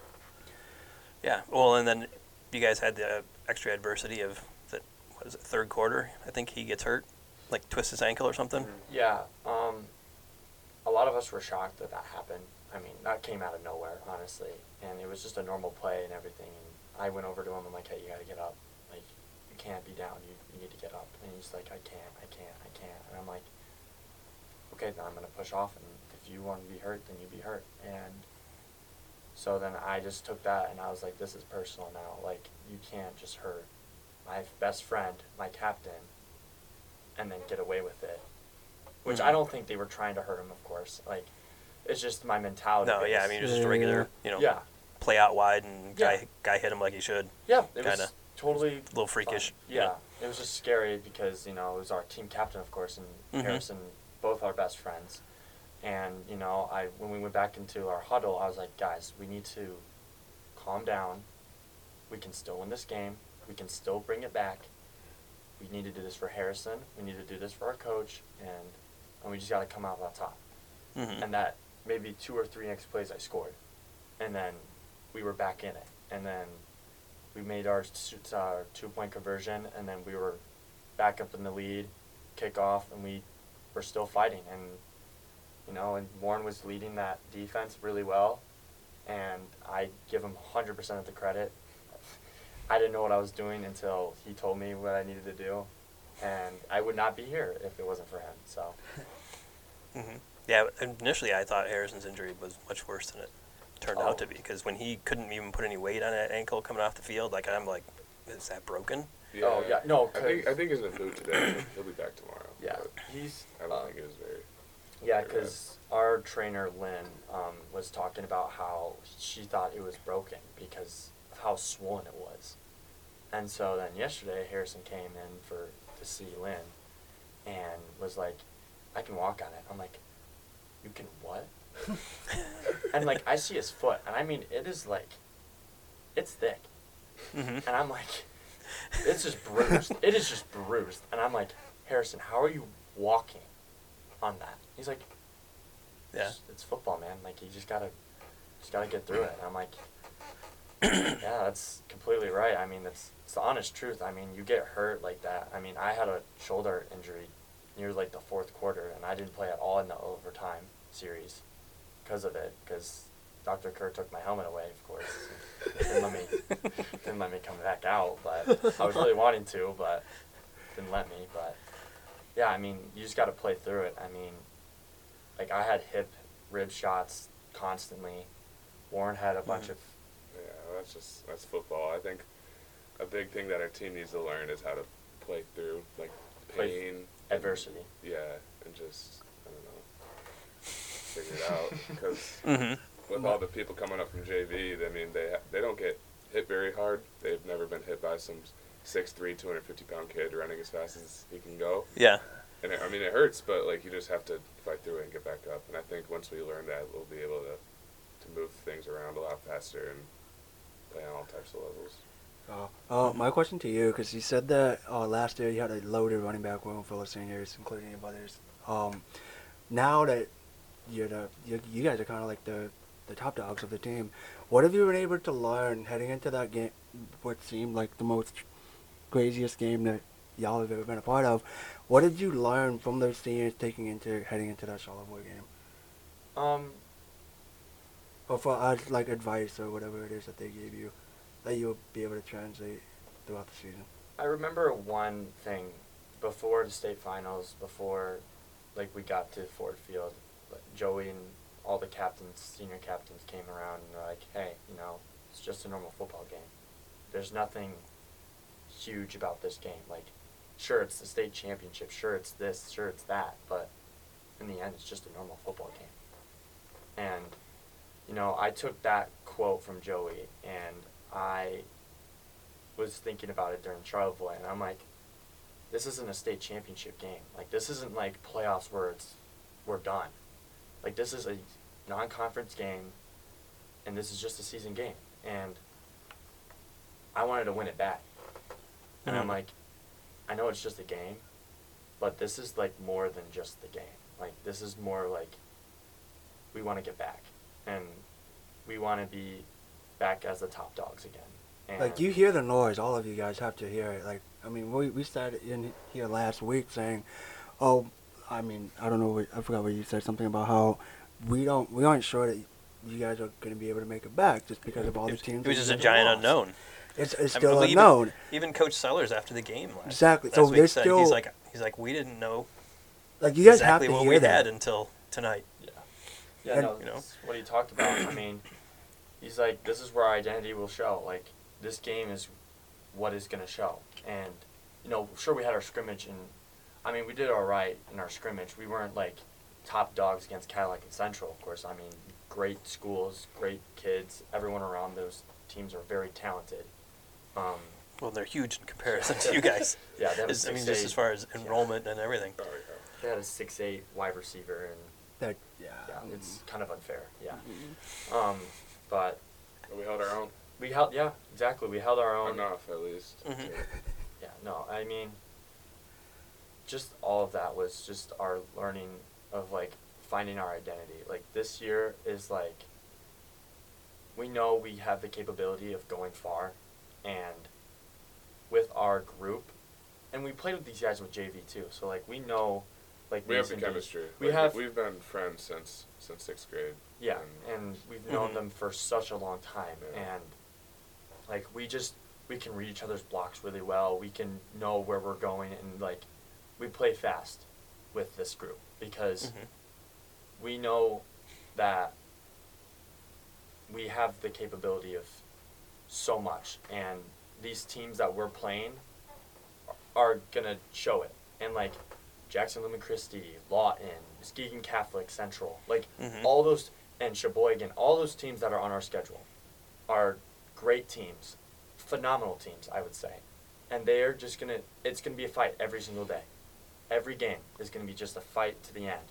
Yeah. Well, and then you guys had the extra adversity of the what is it third quarter? I think he gets hurt, like twists his ankle or something. Yeah, um, a lot of us were shocked that that happened. I mean, that came out of nowhere, honestly, and it was just a normal play and everything. And I went over to him. And I'm like, "Hey, you gotta get up. Like, you can't be down. You, you need to get up." And he's like, "I can't. I can't. I can't." And I'm like, "Okay, then I'm gonna push off. And if you want to be hurt, then you be hurt." And so then I just took that and I was like, "This is personal now. Like, you can't just hurt my best friend, my captain, and then get away with it." Which I Mhm. don't think they were trying to hurt him, of course. Like, it's just my mentality. No, yeah, I mean, just a regular, you know, yeah, play out wide and Yeah. guy guy hit him like he should. Yeah, it Kinda. was totally A little freakish. Yeah, it was just scary because you know it was our team captain, of course, and Mhm. Harrison, both our best friends. And you know, I when we went back into our huddle, I was like, guys, we need to calm down. We can still win this game. We can still bring it back. We need to do this for Harrison. We need to do this for our coach, and and we just got to come out on top. Mhm. And that maybe two or three next plays I scored, and then we were back in it, and then we made our uh, two point conversion, and then we were back up in the lead, kick off, and we were still fighting, and you know, and Warren was leading that defense really well, and I give him 100% of the credit. I didn't know what I was doing until he told me what I needed to do, and I would not be here if it wasn't for him. So. hmm Yeah, initially I thought Harrison's injury was much worse than it turned Oh. out to be because when he couldn't even put any weight on that ankle coming off the field, like I'm like, is that broken? Oh, yeah, no, I think 'cause- I think he's in a boot today. He'll be back tomorrow. Yeah, but he's. I don't uh, think it was very. Yeah, because our trainer Lynn um, was talking about how she thought it was broken because of how swollen it was, and so then yesterday Harrison came in for to see Lynn, and was like, "I can walk on it." I'm like, "You can what?" and like I see his foot, and I mean it is like, it's thick, Mm-hmm. and I'm like, it's just bruised. it is just bruised, and I'm like, Harrison, how are you walking on that? He's like, Yeah. it's, it's football, man. Like you just gotta, just gotta get through it. And I'm like, yeah, that's completely right. I mean, that's it's the honest truth. I mean, you get hurt like that. I mean, I had a shoulder injury near like the fourth quarter, and I didn't play at all in the overtime series because of it. Because Dr. Kerr took my helmet away, of course. didn't let me didn't let me come back out, but I was really wanting to, but didn't let me. But yeah, I mean, you just got to play through it. I mean, like I had hip rib shots constantly. Warren had a bunch Mhm. of Yeah, that's just that's football. I think a big thing that our team needs to learn is how to play through like Play pain, and- adversity. Yeah, and just I don't know, figure it out because Mm-hmm. With all the people coming up from JV, I mean they they don't get hit very hard. They've never been hit by some 6'3", 250 pound kid running as fast as he can go. Yeah. And it, I mean, it hurts, but like you just have to fight through it and get back up. And I think once we learn that, we'll be able to to move things around a lot faster and play on all types of levels. Uh, uh, my question to you, because you said that uh, last year you had a loaded running back room full of seniors, including your brothers. Um, now that you're the, you, you guys are kind of like the, the top dogs of the team, what have you been able to learn heading into that game, what seemed like the most craziest game that y'all have ever been a part of? What did you learn from those seniors taking into heading into that Charlevoix game? Um, Or for us, like advice or whatever it is that they gave you, that you'll be able to translate throughout the season. I remember one thing before the state finals, before like we got to Ford Field, Joey and all the captains, senior captains came around and were like, "Hey, you know, it's just a normal football game. There's nothing huge about this game. Like, sure, it's the state championship. Sure, it's this. Sure, it's that. But in the end, it's just a normal football game." And you know, I took that quote from Joey and I was thinking about it during Charlevoix, and I'm like, this isn't a state championship game. Like this isn't like playoffs where it's we're done. Like this is a non-conference game, and this is just a season game. And I wanted to win it back, and I'm Mhm. like, I know it's just a game, but this is like more than just the game. Like this is more like we want to get back, and we want to be back as the top dogs again. And Like you hear the noise, all of you guys have to hear it. Like I mean, we we started in here last week saying, "Oh, I mean, I don't know, what, I forgot what you said something about how we don't we aren't sure that you guys are going to be able to make it back just because of all the teams." it was just a giant lost. unknown. It's it's still believe it- unknown. Even Coach Sellers after the game last, Exactly. last So week there's said still- he's like he's like we didn't know Like you guys exactly have to what hear we that. had until tonight. Yeah. Yeah, And- no, You know? what he talked about. I mean, he's like, this is where our identity will show. Like, this game is what is going to show. And, you know, sure, we had our scrimmage, and, I mean, we did all right in our scrimmage. We weren't, like, top dogs against Cadillac and Central. Of course, I mean, great schools, great kids. Everyone around those teams are very talented. Um, Well, they're huge in comparison to you guys. yeah, they have a Is- I mean, 6'8" just as far as enrollment and everything. They had a six eight wide receiver, and That yeah. yeah, it's kind of unfair. Yeah, um, but But we held our own we held. Yeah, exactly. We held our own. enough at least. Mhm. Yeah, no, I mean, just all of that was just our learning of like finding our identity. Like this year is like, we know we have the capability of going far, and with our group, and we played with these guys with JV too. So like we know, like We have the chemistry. We Like, have We've been friends since since sixth grade. yeah, and and we've known them for such a long time, Yeah. and like we just we can read each other's blocks really well. We can know where we're going, and like we play fast with this group because Mhm. we know that we have the capability of so much, and these teams that we're playing are gonna show it, and like Jackson Lumen Christi, Lawton, Muskegon Catholic Central, like Mhm. all those, and Cheboygan, all those teams that are on our schedule are great teams, phenomenal teams, I would say. And they're just gonna, it's gonna be a fight every single day. Every game is gonna be just a fight to the end.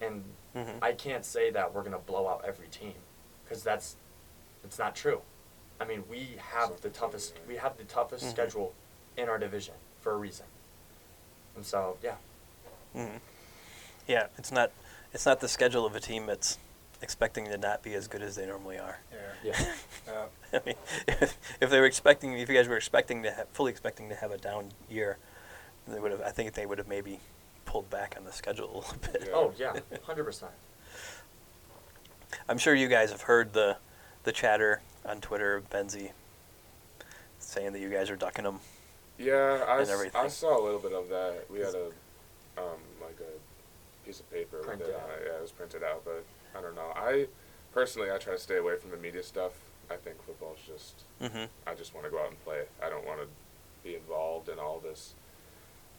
And Mhm. I can't say that we're gonna blow out every team, because that's, it's not true. I mean, we have the toughest, we have the toughest Mhm. schedule in our division for a reason. And so, yeah. Mhm. Yeah, it's not it's not the schedule of a team that's expecting to not be as good as they normally are. Yeah. Yeah. I mean, if, if they were expecting, if you guys were expecting to have, fully expecting to have a down year, they would have. I think they would have maybe pulled back on the schedule a little bit. Yeah. Oh, yeah, hundred percent. I'm sure you guys have heard the the chatter on Twitter of Benzie saying that you guys are ducking them. Yeah, I, and s- I everything. saw a little bit of that. We had a um, like a piece of paper with Printed it out. on it. Yeah, it was printed out, but I don't know. I personally I try to stay away from the media stuff. I think football's just Mm-hmm. I just want to go out and play. I don't want to be involved in all this.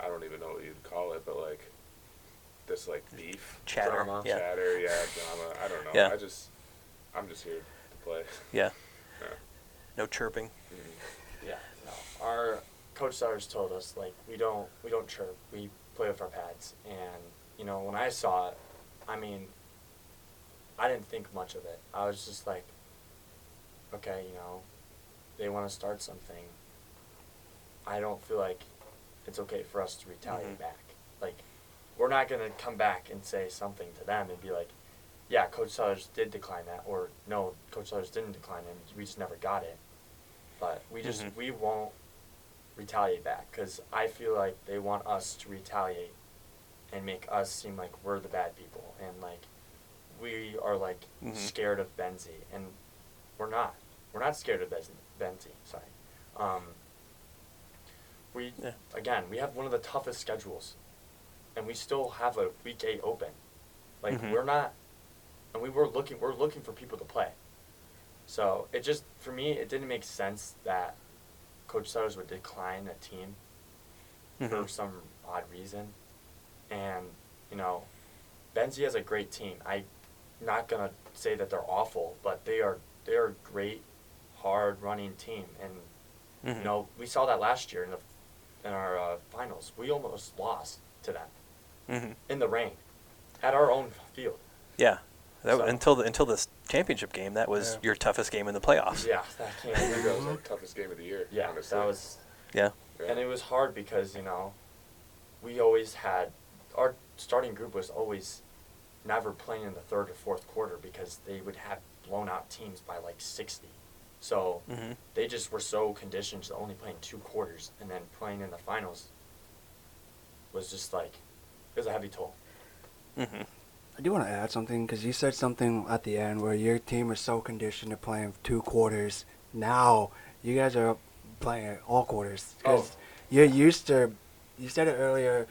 I don't even know what you'd call it, but like this like beef, Chatter. Drama. Yeah. chatter, yeah, drama. I don't know. Yeah. I just I'm just here to play. Yeah. Yeah. No chirping. Mhm. Yeah, no. Our coach Sutters told us like we don't we don't chirp. We play with our pads, and you know when I saw it, I mean, I didn't think much of it. I was just like, okay, you know, they want to start something. I don't feel like it's okay for us to retaliate Mhm. back. Like, we're not gonna come back and say something to them and be like, yeah, Coach Sellers did decline that, or no, Coach Sellers didn't decline it. We just never got it. But we just Mhm. we won't retaliate back because I feel like they want us to retaliate and make us seem like we're the bad people and like we are like Mhm. scared of Benzie and we're not. We're not scared of Benzie. Benzie sorry. Um, we Yeah. again we have one of the toughest schedules, and we still have a week eight open. Like Mhm. we're not, and we were looking. We're looking for people to play. So it just for me it didn't make sense that Coach Sutters would decline a team for Mhm. some odd reason, and you know, Benzie has a great team. I'm not gonna say that they're awful, but they are they are a great, hard running team, and Mhm. you know we saw that last year in the in our uh, finals. We almost lost to them Mhm. in the rain at our own field. Yeah. That, So- until the until this championship game, that was Yeah. your toughest game in the playoffs. Yeah, that I that was our toughest game of the year. Yeah, honestly. that was Yeah. Yeah. And it was hard because, you know, we always had our starting group was always never playing in the third or fourth quarter because they would have blown out teams by like 60. So Mhm. they just were so conditioned to only playing two quarters and then playing in the finals was just like, it was a heavy toll. Mhm. I do want to add something because you said something at the end where your team is so conditioned to playing two quarters. Now you guys are playing all quarters because Oh. you're used to. You said it earlier.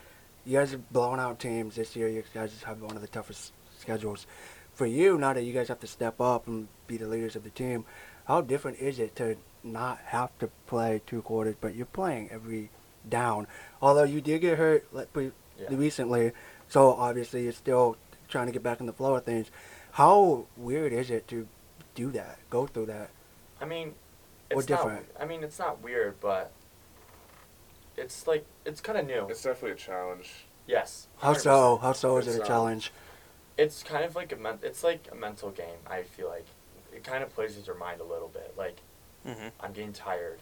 You guys are blowing out teams this year. You guys have one of the toughest schedules. For you, now that you guys have to step up and be the leaders of the team, how different is it to not have to play two quarters, but you're playing every down? Although you did get hurt like, Yeah. recently, so obviously you're still trying to get back in the flow of things. How weird is it to do that? Go through that? I mean, Or it's not. different? I mean, it's not weird, but it's like it's kind of new. It's definitely a challenge. yes. How 100%. so? How so is it a um, challenge? It's kind of like a men- It's like a mental game. I feel like it kind of plays with your mind a little bit. Like Mm-hmm. I'm getting tired.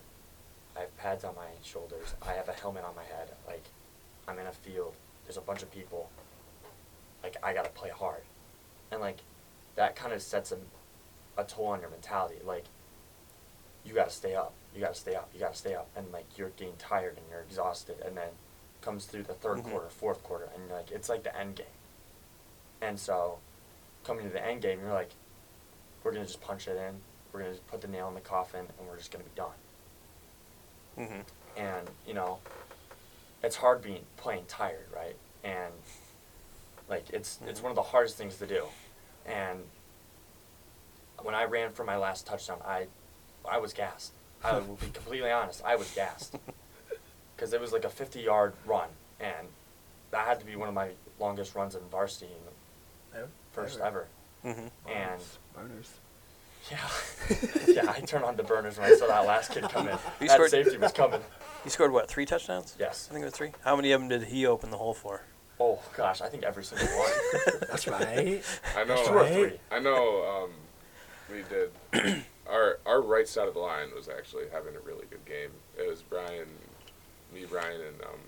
I have pads on my shoulders. I have a helmet on my head. Like I'm in a field. There's a bunch of people. Like I gotta play hard, and like that kind of sets a, a toll on your mentality. Like you gotta stay up. You gotta stay up. You gotta stay up, and like you're getting tired and you're exhausted, and then comes through the 3rd Mhm. quarter, fourth quarter, and like it's like the end game. And so, coming to the end game, you're like, we're gonna just punch it in. We're gonna just put the nail in the coffin, and we're just gonna be done. Mm-hmm. And you know, it's hard being playing tired, right? And like it's it's Mhm. one of the hardest things to do. And when I ran for my last touchdown, I I was gassed. I will be completely honest. I was gassed because it was like a 50 yard run, and that had to be one of my longest runs in varsity, in the first ever. Mm-hmm. And Burners. yeah, yeah, I turned on the burners when I saw that last kid come in. You that scored- safety was coming. He scored what? Three touchdowns? Yes. I think it was three. How many of them did he open the hole for? Oh gosh, I think every single one. That's right. I know. Two or Right. three. I know. Um, we did. our our right side of the line was actually having a really good game. It was Brian, me, Brian, and um,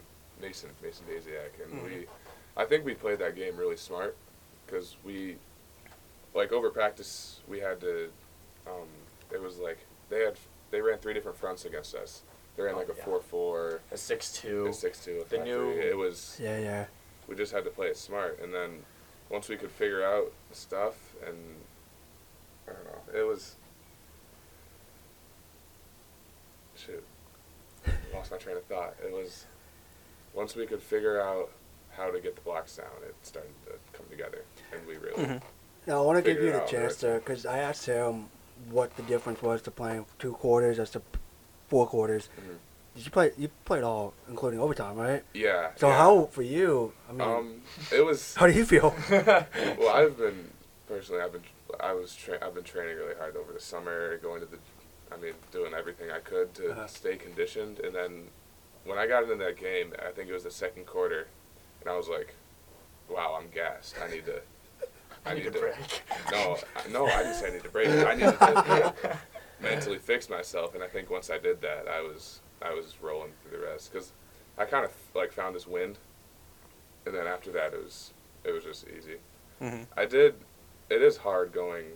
Mason Mason Daziak, and we. I think we played that game really smart because we, like over practice, we had to. Um, it was like they had they ran three different fronts against us. They ran Oh, like a yeah. four four, A six two. a six two, a The new- It was Yeah, yeah. we just had to play it smart and then once we could figure out stuff and i don't know it was shoot lost my train of thought it was once we could figure out how to get the blocks down it started to come together and we really Mhm. Now I want to give you the out, chance right? to, because I asked him what the difference was to playing two quarters as to four quarters. Mhm. Did you play? You played all, including overtime, right? yeah So yeah. how for you? I mean, um it was how do you feel? well, I've been personally. I've been. I was. Tra- I've been training really hard over the summer, going to the. I mean, doing everything I could to Uh-huh. stay conditioned, and then when I got into that game, I think it was the second quarter, and I was like, "Wow, I'm gassed. I need to. I need a break. No, no, I say I need to break. I needed to mentally fix myself, and I think once I did that, I was. I was rolling through the rest because I kind of like found this wind, and then after that, it was. It was just easy. Mm-hmm. I did. It is hard going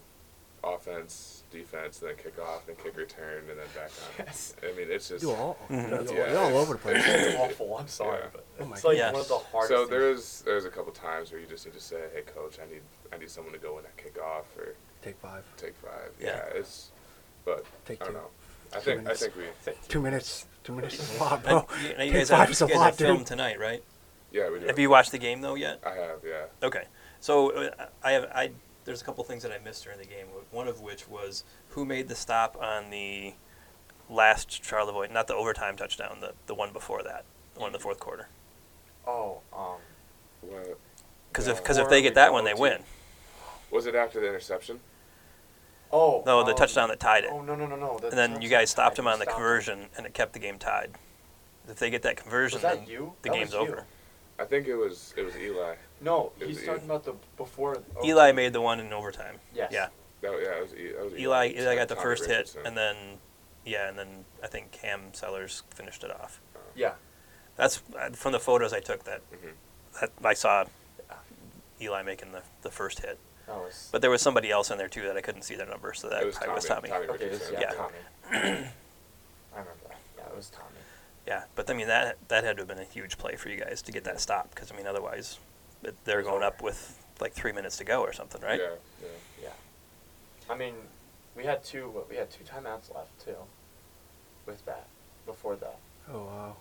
offense, defense, and then kick off, and kick return, and then back on. Yes. I mean, it's just. you all, Mhm. you're, Yeah. you're all over the place. It's awful. I'm sorry, Yeah. but Oh my it's like goodness. one of the hardest. So there's there's a couple times where you just need to say, "Hey, coach, I need I need someone to go in at kickoff or Take five. take five. Yeah. Yeah, it's. But Take I don't two. know. I Two think I minutes. think we. Two minutes. Two minutes is a lot, And, bro. you, now you Take guys five have, is you a guys lot, have film dude. tonight, right? Yeah, we do. Have you watched the game though yet? I have. Yeah. Okay, so uh, I have I there's a couple things that I missed during the game. One of which was who made the stop on the last Charlevoix, not the overtime touchdown, the the one before that, the one in the fourth quarter. Oh, um, Because if because if they get that one, they win. was it after the interception? oh. No, the um, touchdown that tied it. Oh no no no no. the and then you guys stopped him on the stopped him. conversion, and it kept the game tied. If they get that conversion, Was that then you? the That game's was you. over. I think it was it was Eli. No, he's you. talking about the before. oh, Eli made the one in overtime. Yes. Yeah. That, yeah, it was, E- that was Eli Eli. Eli got the Tommy first hit, Richardson. and then yeah, and then I think Cam Sellers finished it off. Yeah. That's uh, from the photos I took that, Mhm. that I saw Eli making the, the first hit. That was. But there was somebody else in there too that I couldn't see their number, so that It was probably was Tommy. Tommy. Tommy okay, it was, yeah, Yeah. Tommy. I remember that. Yeah, it was Tommy. Yeah, but I mean that that had to have been a huge play for you guys to get that stop because I mean otherwise it, they're going up with like three minutes to go or something, right? Yeah, yeah. Yeah. I mean, we had two. what, We had two timeouts left too. With that, before that, Oh wow.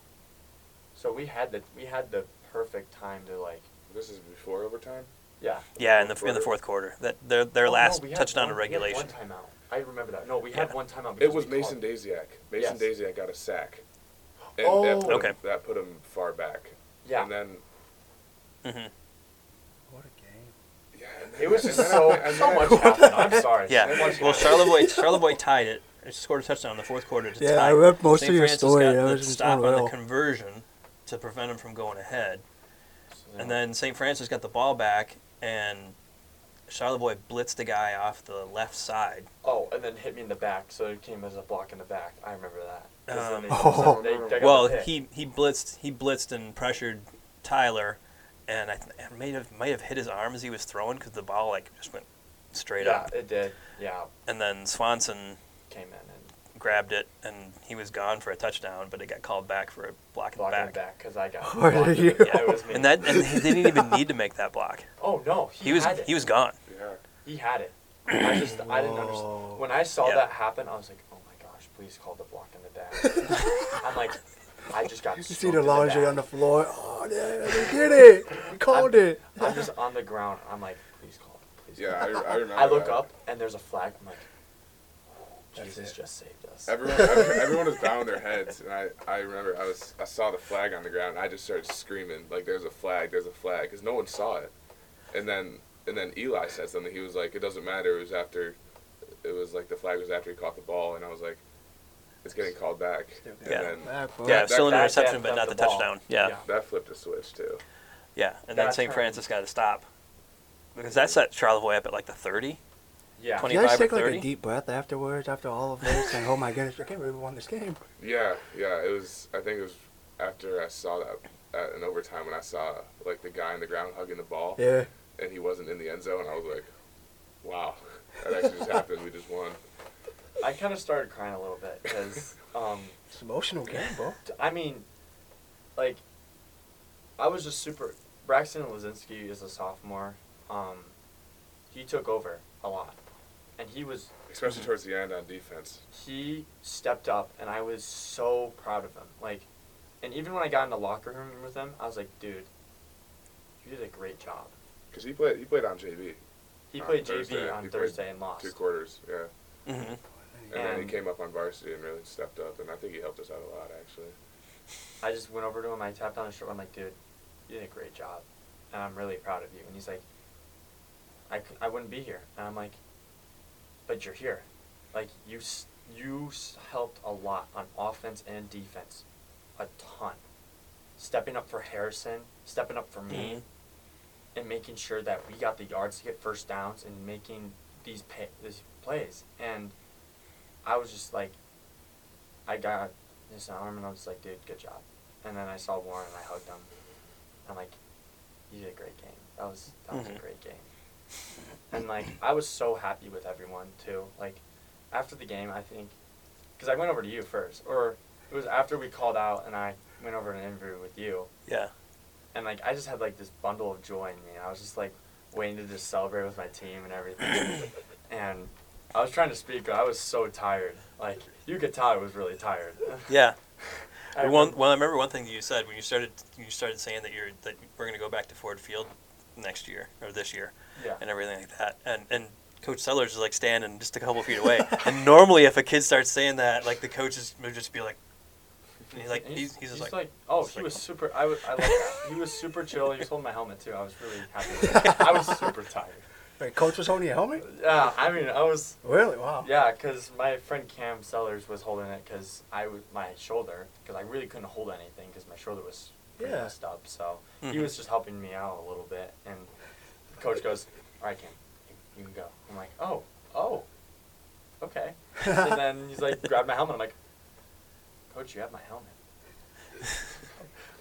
so we had the we had the perfect time to like. This is before overtime. Yeah. Yeah, in the in the fourth quarter, that their their Oh, no, last we had touchdown one, to regulation. We had one timeout. I remember that. No, we had Yeah. one timeout. It because was we Mason called- Daziak. Mason Yes. Daziak got a sack. And Oh. that put him, Okay. That put him far back. Yeah. And then, hmm What a game. It was just And so so much happened. I'm sorry. Yeah. Well, happened. Charlevoix Charlevoix tied it. It scored a touchdown in the fourth quarter to Yeah, tie. I read most St. of your Francis story. got That the was stop on unreal. the conversion to prevent him from going ahead, and then St. Francis got the ball back, and Charlevoix blitzed a guy off the left side. Oh, and then hit me in the back, so it came as a block in the back. I remember that. Um, they- Oh. they- they Well, he he blitzed he blitzed and pressured Tyler, and I th- it may have might have hit his arm as he was throwing because the ball like just went straight yeah, up, it did. Yeah, and then Swanson came in and grabbed it and he was gone for a touchdown, but it got called back for a block in the blocked in back. the back because I got. Oh, blocked in you- yeah, it was me. And that and he didn't even need to make that block. Oh no, he, He was had it. he was gone. Yeah. He had it. I just I didn't understand. When I saw Yeah. that happen, I was like, oh my gosh, please call the block in the back. I'm like, I just got. You see the in laundry on the floor. Oh, yeah, they did it. We called it. I'm just on the ground. I'm like, please call it. Please. Yeah, I, it." I remember. I look that. up and there's a flag. I'm like, Jesus just saved us. Everyone, everyone was bowing their heads, and I, I remember I was, I saw the flag on the ground, and I just started screaming like, "There's a flag! There's a flag!" Because no one saw it, and then, and then Eli said something. He was like, "It doesn't matter. It was after, it was like the flag was after he caught the ball," and I was like, "It's getting called back." And Yeah. then Back, bro. Yeah, that- still in the that- reception, but not the the ball. touchdown. Yeah, Yeah. that flipped a switch too. yeah. And then That St. turned- Francis got to stop because that set Charlevoix up at like the thirty. Yeah. Twenty- You guys 25 or take like 30? a deep breath afterwards, after all of this, and oh my goodness, I can't believe we won this game. Yeah, yeah. It was. I think it was after I saw that uh, at an overtime when I saw like the guy on the ground hugging the ball, Yeah. and he wasn't in the end zone. I was like, "Wow, that actually just happened. We just won." I kind of started crying a little bit because, um, It's an emotional game, bro. I mean, like, I was just super. Braxton Lazinski is a sophomore. Um, he took over a lot, and he was Especially towards the end on defense. he stepped up, and I was so proud of him. Like, and even when I got in the locker room with him, I was like, dude, you did a great job. Because he played, he played on JV. He On played Thursday, JV on he played Thursday and lost. Two quarters, yeah. Mm-hmm. And, then he came up on varsity and really stepped up, and I think he helped us out a lot, actually. I just went over to him. I tapped on his shoulder. I'm like, dude, you did a great job, and I'm really proud of you. And he's like, I, I wouldn't be here. And I'm like, but you're here. Like you you helped a lot on offense and defense, a ton. Stepping up for Harrison, stepping up for me, mm-hmm. and making sure that we got the yards to get first downs and making these pay, these plays. And I was just like, I got his arm and I was like, dude, good job. And then I saw Warren and I hugged him. I'm like, you did a great game. That was that was Mhm. a great game. And like I was so happy with everyone too. Like after the game, I think because I went over to you first, or it was after we called out and I went over to an interview with you, Yeah. and like I just had like this bundle of joy in me. I was just like waiting to just celebrate with my team and everything. and I was trying to speak, I was so tired. Like you could tell I was really tired. Yeah. I one, well, I remember one thing you said when you started. You started saying that you're that we're going to go back to Ford Field next year or this year yeah. and everything like that. And and Coach Sellers is like standing just a couple feet away. and normally, if a kid starts saying that, like the coaches would just be like, and he's like, And he's, he's just like, oh, he's he like- was oh. super. I was, I like that. He was super chill. He was holding my helmet too. I was really happy. With. I was super tired. Wait, coach was holding your helmet? Yeah, I mean, I was. Really? Wow. Yeah, because my friend Cam Sellers was holding it because I was my shoulder because I really couldn't hold anything because my shoulder was pretty Yeah. messed up. So he Mhm. was just helping me out a little bit, and coach goes, "All right, Cam, you, you can go." I'm like, "Oh, oh, okay." and then he's like, "Grab my helmet." I'm like, "Coach, you have my helmet."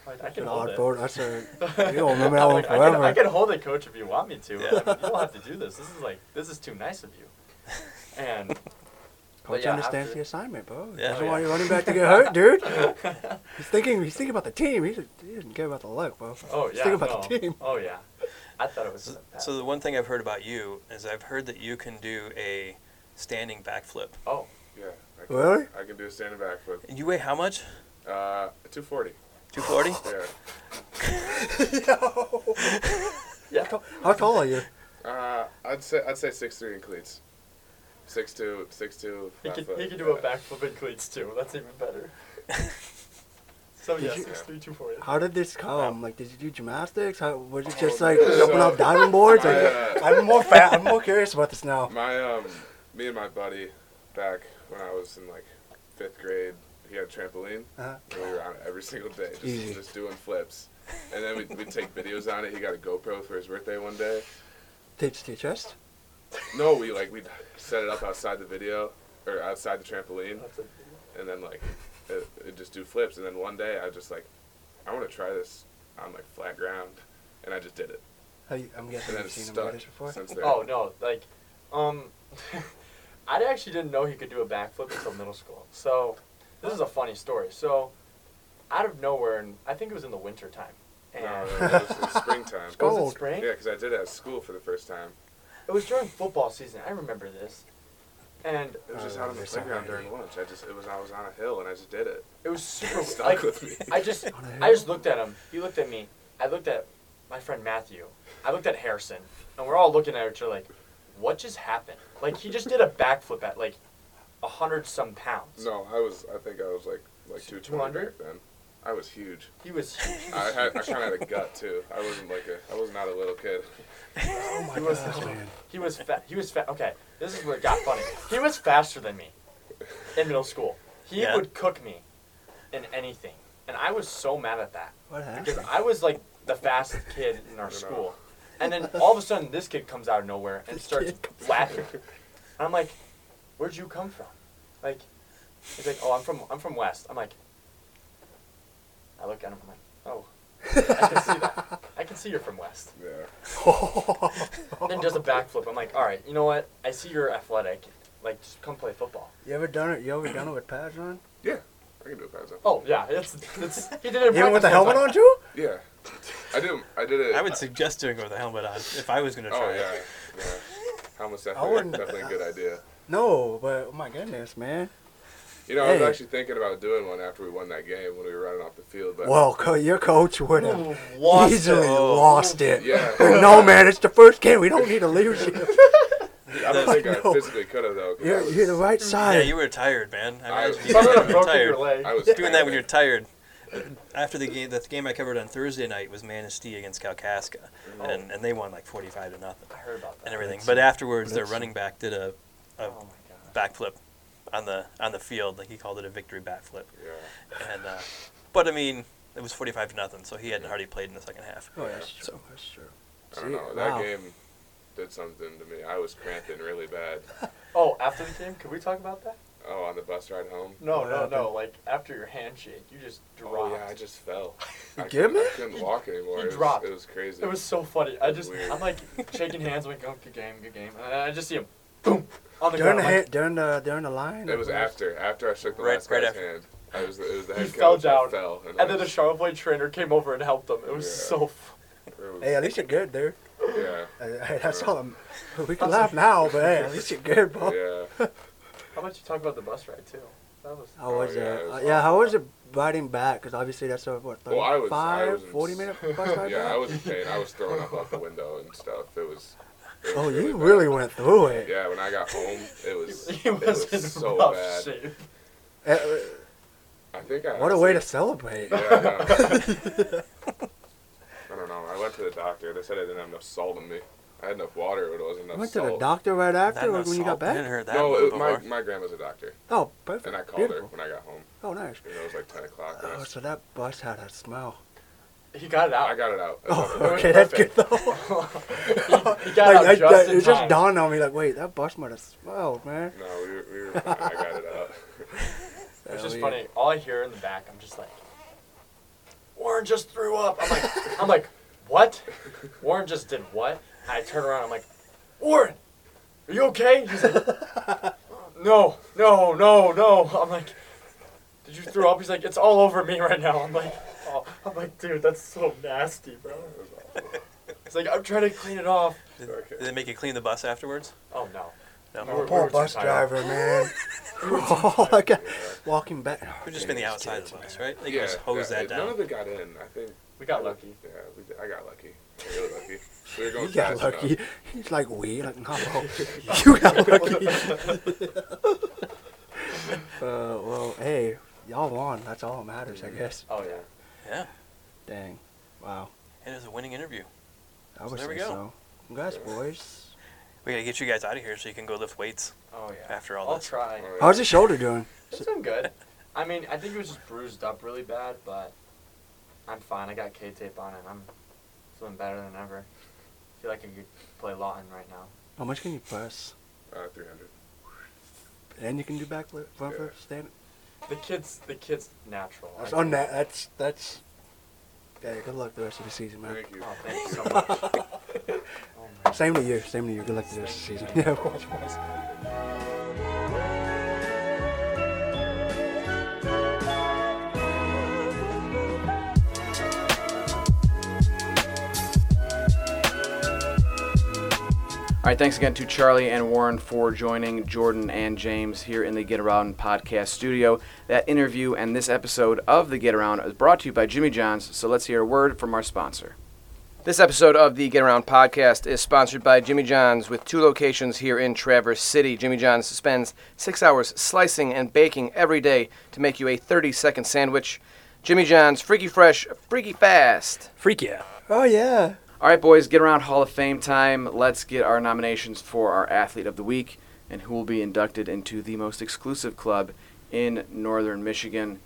Like, I can an hold odd it. vote. That's a, you don't remember that I'm one like, I can, forever. I can hold it, coach, if you want me to. Yeah. I mean, you don't have to do this. This is like this is too nice of you. And Coach yeah, understands after- the assignment, bro. Yeah. doesn't Oh, want yeah. your running back to get hurt, dude. He's thinking. He's thinking about the team. He's, he doesn't care about the luck, bro. oh He's yeah, thinking about no. the team. Oh yeah, I thought it was. So, so the one thing I've heard about you is I've heard that you can do a standing backflip. oh, Yeah. I can, Really? I can do a standing backflip. And you weigh how much? Uh, 240. Two forty. Yeah. yeah. How tall are you? Uh, I'd say I'd say six three in cleats. Six two, six two. He can, foot, he could do a backflip in cleats too. That's even better. So Did yeah, you- six three two four. How did this come? Like, did you do gymnastics? How was it just Oh, like no. jumping off diving boards? My, uh, I'm more fat. I'm more curious about this now. My um, me and my buddy, back when I was in like fifth grade, he had a trampoline. Uh-huh. And we were on it every single day, just, just doing flips. And then we'd, we'd take videos on it. He got a GoPro for his birthday one day. Taped to your chest. No, we like we'd set it up outside the video or outside the trampoline, and then like it, it'd just do flips. And then one day I was just like, I want to try this on like flat ground, and I just did it. Have you, I'm guessing And then you've seen him do stuck this before. since then. Oh no, like, um, I actually didn't know he could do a backflip until middle school. So this is a funny story. So out of nowhere, and I think it was in the winter time, and No, no, no, it was, it was springtime. It's was it spring? Yeah, because I did it at school for the first time. It was during football season. I remember this, and It was just Oh, out on the playground during lunch. I just it was I was on a hill and I just did it. it was super It stuck like with me. I just On a I hill? just looked at him. He looked at me. I looked at my friend Matthew. I looked at Harrison, and we're all looking at each other like, "What just happened?" Like he just did a backflip at like a hundred some pounds. No, I was I think I was like like two twenty 200? back then. I was huge. He was. I had I kind of had a gut too. I wasn't like a I was not a little kid. Oh my He was- gosh, man. He was fat. He was fat. Okay, this is where it got funny. He was faster than me in middle school. He Yeah. would cook me in anything, and I was so mad at that What happened? because? I was like the fastest kid in our I know. school, and then all of a sudden this kid comes out of nowhere and This starts laughing. And I'm like, "Where'd you come from?" Like, he's like, "Oh, I'm from I'm from West." I'm like, I look at him. I'm like, "Oh, I can see that. I can see you're from West." Yeah. then does a backflip. I'm like, all right, you know what? I see you're athletic. Like, just come play football. You ever done it? You ever done it with pads on? Yeah. I can do a pads on. Oh yeah, it's it's. He did it. in Even with the helmet time. on too? Yeah. I did I did it. I would suggest doing it with a helmet on if I was going to oh, try Oh it. yeah. Yeah. Helmet's I definitely wouldn't- definitely a good idea. No, but oh my goodness, man. You know, I was Hey. actually thinking about doing one after we won that game when we were running off the field, but Well, co- your coach would have Lost easily it. Oh, lost it. yeah. No, man, it's the first game. We don't need a leadership. I don't think I No. physically could have though. 'cause I You're, was- you're the right Yeah, side. you were tired, man. I I- imagine you Probably were would've broken tired. your leg. I was Doing that when you're tired. After the game, the game I covered on Thursday night was Manistee against Kalkaska, Oh. and, and they won like 45 to nothing I heard about that. and everything. That's- But afterwards, their that's- running back did a, a Oh backflip on the on the field. Like he called it a victory backflip. Yeah. And uh, but I mean, it was 45 to nothing, so he hadn't hardly played in the second half. Oh, that's true. So- That's true. I don't know. That wow. game did something to me. I was cramping really bad. Oh, after the game, could we talk about that? Oh, on the bus ride home. No, What no, no. Like after your handshake, you just dropped. Oh yeah, I just fell. You I get couldn't, me? I couldn't He- walk anymore. he it, was, dropped. it was crazy. It was so funny. I just, weird. I'm like shaking hands, like, oh, good game, good game, and I just see him, boom, on the During ground. the I'm like, hit, during the during the line. It was or- after after I shook the Right- last right guy's after. hand. I was it was the He head fell coach. Down, fell, and, and then the was- Charlevoix trainer came over and helped him. It was Yeah. so. F- it was- Hey, at least you're good, dude. yeah, Hey, that's all. I'm, we can laugh now, but hey, at least you're good, bro. yeah. How about you talk about the bus ride too? That was. How was Oh, yeah, it? it was Uh, yeah, how was it riding back? Because obviously that's a what, Well, I was- I 35, was in 40 s- minute bus ride Yeah, back? I was in pain. I was throwing up out the window and stuff. It was. It was oh, you bad. really went through it. Yeah, when I got home, it was. he it was, was in so rough bad. shape. Uh, I think I. what a way to celebrate. Yeah, I know. I don't know. I went to the doctor. They said I didn't have enough salt in me. I had enough water, but it wasn't enough You went to salt. the doctor right after enough when you got salt. I hadn't back? that no, it, my before. my grandma's a doctor, Oh, perfect. and I called Beautiful. her when I got home. Oh, nice. You know, it was like ten o'clock. Oh, so that bus had a smell. He got it out. I got it out. Oh, was okay, that's good though. he, he got Like, I- out just that- in it just time. dawned on me, like, wait, that bus might have smelled, man. No, we were, we were fine. I got it out. It's just yeah. funny. All I hear in the back, I'm just like, Warren just threw up. I'm like, I'm like, what? Warren just did what? And I turn around. I'm like, Warren, are you okay? He's like, no, no, no, no. I'm like, did you throw up? He's like, it's all over me right now. I'm like, oh, I'm like, dude, that's so nasty, bro. He's like, I'm trying to clean it off. Did, Okay. did they make you clean the bus afterwards? Oh no. No. We Oh, were- we poor were bus tired. driver, man. oh, like, uh, walking back. It would just been the outside of the bus, right? They yeah, just hose yeah, that None of it got in. I think. We got lucky. Yeah, we I got lucky. Really lucky. We were going You got lucky. enough. He's like, we? Like, no. you got lucky. uh, well, hey, y'all won. That's all that matters, I guess. Oh yeah. Yeah, Dang. Wow. And it is a winning interview. I So would there we go. so. Congrats, boys. We gotta get you guys out of here so you can go lift weights Oh yeah. after all I'll this. try. How's your shoulder doing? It's been good. I mean, I think it was just bruised up really bad, but I'm fine. I got K tape on it. I'm feeling better than ever. I feel like I could play Lawton right now. How much can you press? Uh, 300. And you can do back flip, front Yeah. flip, stand. The kid's the kid's natural. That's I on that. That's that's. Yeah, good luck the rest of the season, man. Thank you. Oh, thank you so much. oh, man. Same to you. Same to you. Good luck the rest of the season. Yeah, of course, boys. All right, thanks again to Charlie and Warren for joining Jordan and James here in the Get Around podcast studio. That interview and this episode of the Get Around is brought to you by Jimmy John's. So let's hear a word from our sponsor. This episode of the Get Around podcast is sponsored by Jimmy John's with two locations here in Traverse City. Jimmy John's spends six hours slicing and baking every day to make you a 30 second sandwich. Jimmy John's, freaky fresh, freaky fast. Freak yeah. Oh yeah. All right, boys, Get Around Hall of Fame time. Let's get our nominations for our Athlete of the Week and who will be inducted into the most exclusive club in Northern Michigan.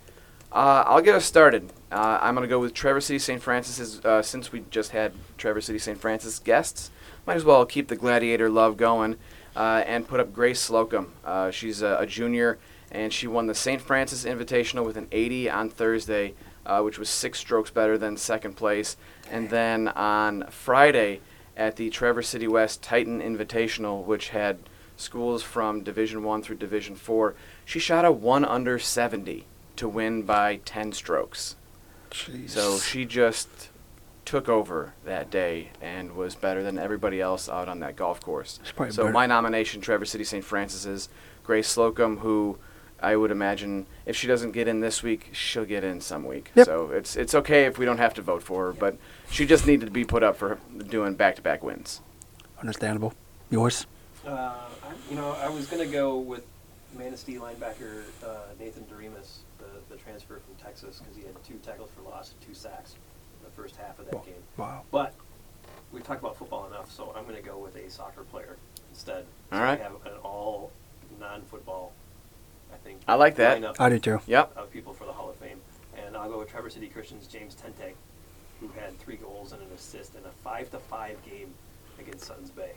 Uh, I'll get us started. Uh, I'm going to go with Traverse City St. Francis. Uh, since we just had Traverse City St. Francis guests, might as well keep the gladiator love going uh, and put up Grace Slocum. Uh, she's a, a junior and she won the St. Francis Invitational with an 80 on Thursday, uh, which was six strokes better than second place. And then on Friday at the Traverse City West Titan Invitational, which had schools from Division One through Division Four, she shot a one under 70 to win by 10 strokes. Jeez. So she just took over that day and was better than everybody else out on that golf course. So better. my nomination, Traverse City St. Francis, is Grace Slocum, who I would imagine if she doesn't get in this week, she'll get in some week. Yep. So it's it's okay if we don't have to vote for her, but she just needed to be put up for doing back-to-back wins. Understandable. Yours? Uh, I, you know, I was gonna go with Manistee linebacker uh, Nathan Doremus, the, the transfer from Texas, because he had two tackles for loss and two sacks in the first half of that Wow. game. Wow. But we've talked about football enough, so I'm gonna go with a soccer player instead. All so right. We have an all non-football, I think. I like that. lineup I do too. Yep. Of people for the Hall of Fame, and I'll go with Traverse City Christian's James Tente, who had three goals and an assist in a five to five game against Suttons Bay.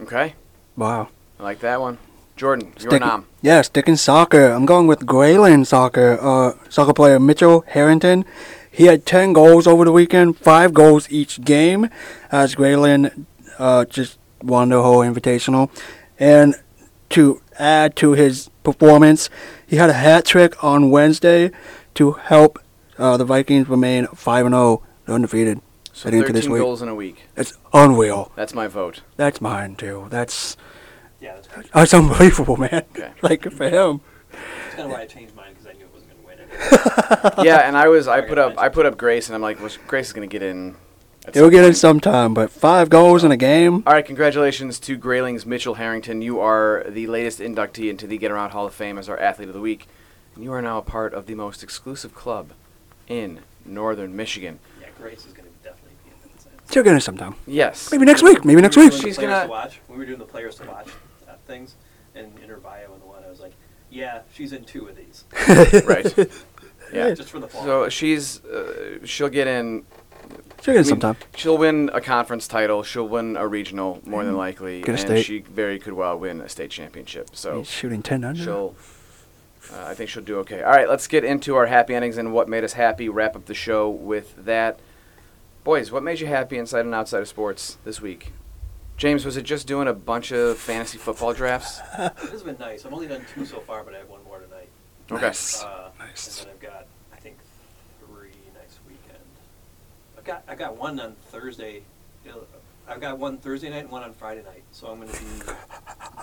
Okay. Wow. I like that one. Jordan, your Stick- nom. Yeah, sticking soccer. I'm going with Grayling soccer. Uh, soccer player Mitchell Harrington. He had 10 goals over the weekend, five goals each game, as Grayling uh, just won the whole invitational. And to add to his performance, he had a hat trick on Wednesday to help uh, the Vikings remain 5 0 undefeated. So heading into 13 this week. goals in a week. It's unreal. That's my vote. That's mine too. That's Yeah, that's great. that's unbelievable, man. Okay. like for him. That's kind of why I changed mine because I knew it wasn't going to win. Anyway. Yeah, and I was I put up I put up Grace, and I'm like, well, Grace is gonna get in. At He'll some get in sometime, but five goals in a game. All right, congratulations to Grayling's Mitchell Harrington. You are the latest inductee into the Get Around Hall of Fame as our Athlete of the Week, and you are now a part of the most exclusive club in Northern Michigan. yeah, Grace is going to definitely be in this. She'll get in sometime. Yes. Maybe next week. Maybe next We week. She's gonna- to watch. We were doing the players to watch uh, things, and in her bio and the one, I was like, yeah, she's in two of these, Right. Yeah. just for the fall. So she's uh, she'll get in. She'll get in I mean, sometime. She'll win a conference title. She'll win a regional more than likely, Get a and state. she very could well win a state championship. So He's shooting 10 under. she'll. Uh, I think she'll do okay. All right, let's get into our happy endings and what made us happy. Wrap up the show with that. Boys, what made you happy inside and outside of sports this week? James, was it just doing a bunch of fantasy football drafts? This has been nice. I've only done two so far, but I have one more tonight. Okay. Nice. Uh, Nice. And then I've got, I think, three next weekend. I've got, I got one on Thursday. I've got one Thursday night and one on Friday night. So I'm going to be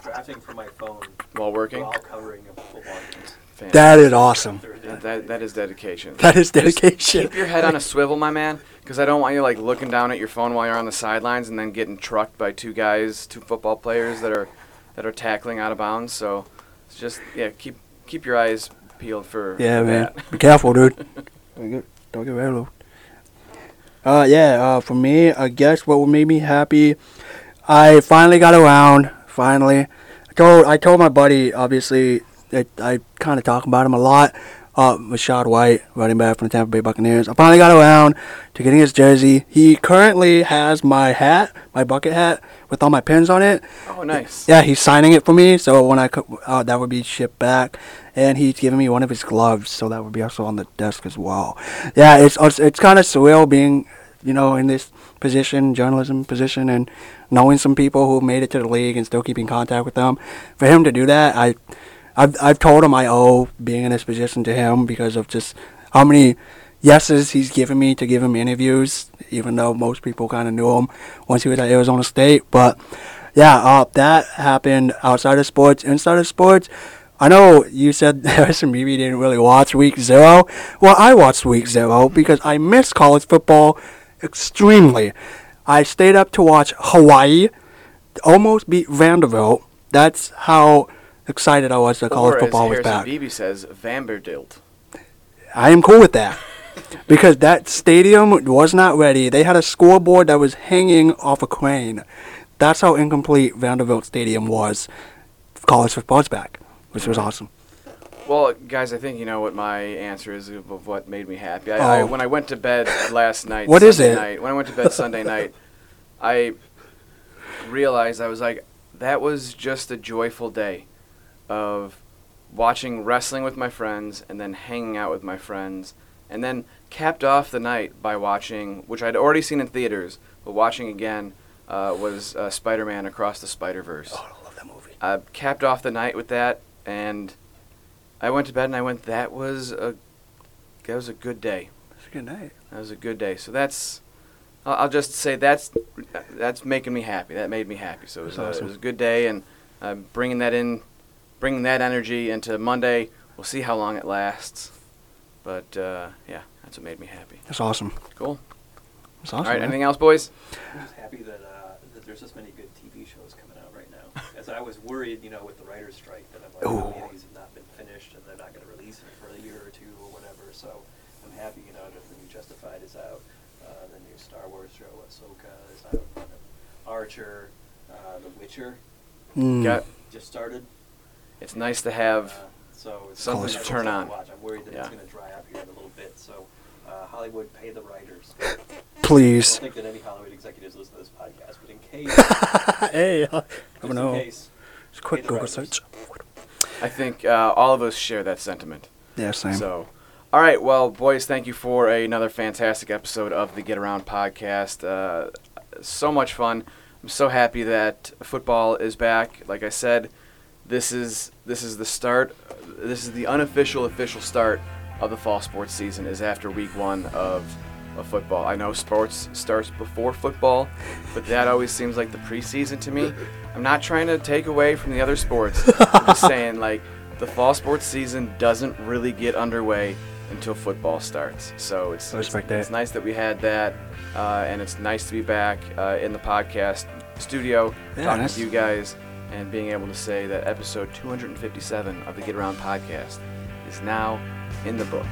drafting from my phone While working? while covering a football games. Fantastic. That is awesome. That, and that, that is dedication. That is Just dedication. Keep your head on a swivel, my man, because I don't want you like looking down at your phone while you're on the sidelines and then getting trucked by two guys, two football players that are that are tackling out of bounds. So it's just yeah, keep keep your eyes peeled for Yeah, for man. that. Be careful, dude. Don't get, don't get rattled. Uh, yeah. Uh, for me, I guess what made me happy, I finally got around. Finally, I told I told my buddy. Obviously, that I kind of talk about him a lot. Uh, Rachaad White, running back from the Tampa Bay Buccaneers. I finally got around to getting his jersey. He currently has my hat, my bucket hat, with all my pins on it. Oh, nice. Yeah, he's signing it for me, so when I co- uh, that would be shipped back, and he's giving me one of his gloves, so that would be also on the desk as well. Yeah, it's it's, it's kind of surreal being, you know, in this position, journalism position, and knowing some people who made it to the league and still keeping contact with them. For him to do that, I, I've I've told him I owe being in this position to him because of just how many yeses he's given me to give him interviews, even though most people kind of knew him once he was at Arizona State. But yeah, uh, that happened outside of sports. Inside of sports, I know you said and didn't really watch week zero. Well, I watched week zero because I miss college football extremely. I stayed up to watch Hawaii almost beat Vanderbilt. That's how excited I was that college or football as was back. Beebe says, Vanderbilt. I am cool with that. because that stadium was not ready. They had a scoreboard that was hanging off a crane. That's how incomplete Vanderbilt Stadium was. College football's back, which was awesome. Well, guys, I think you know what my answer is of what made me happy. I, I, Oh. when I went to bed last night, What is Sunday it? Night, when I went to bed Sunday night, I realized I was like, that was just a joyful day of watching wrestling with my friends and then hanging out with my friends, and then capped off the night by watching, which I'd already seen in theaters, but watching again uh, was uh, Spider-Man Across the Spider-Verse. Oh, I love that movie. I capped off the night with that, and I went to bed and I went, that was a that was a good day. It's a good night. That was a good day. So that's I'll, I'll just say that's that's making me happy. That made me happy. So it was, That's a, awesome. it was a good day, and uh, bringing that in, bringing that energy into Monday. We'll see how long it lasts, but uh, yeah, that's what made me happy. That's awesome. Cool. That's awesome. All right, man. anything else, boys? I'm just happy that, uh, that there's this many good TV shows coming out right now. As I was worried, you know, with the writers' strike, that I'm like, Ooh. oh, these have not been finished and they're not going to release it for a year or two or whatever. So I'm happy, you know, that the new Justified is out, uh, the new Star Wars show, Ahsoka is out, and Archer, uh, The Witcher Mm. Got, just started. It's nice to have. Uh, so it's something to turn on. To watch. I'm worried that Yeah. it's going to dry up here in a little bit. So uh, Hollywood, pay the writers. I Please. don't think that any Hollywood executives listen to this podcast, but in case, hey, I just don't know. in case, It's a quick Google writers. search. I think uh, all of us share that sentiment. Yeah, same. So, all right, well, boys, thank you for another fantastic episode of the Get Around podcast. Uh, so much fun. I'm so happy that football is back. Like I said, this is this is the start. This is the unofficial official start of the fall sports season. Is after week one of of football. I know sports starts before football, but that always seems like the preseason to me. I'm not trying to take away from the other sports. I'm just saying like the fall sports season doesn't really get underway until football starts. So it's it's, it's nice that we had that, uh, and it's nice to be back uh, in the podcast studio Yeah, talking nice. to you guys and being able to say that episode 257 of the Get Around podcast is now in the books.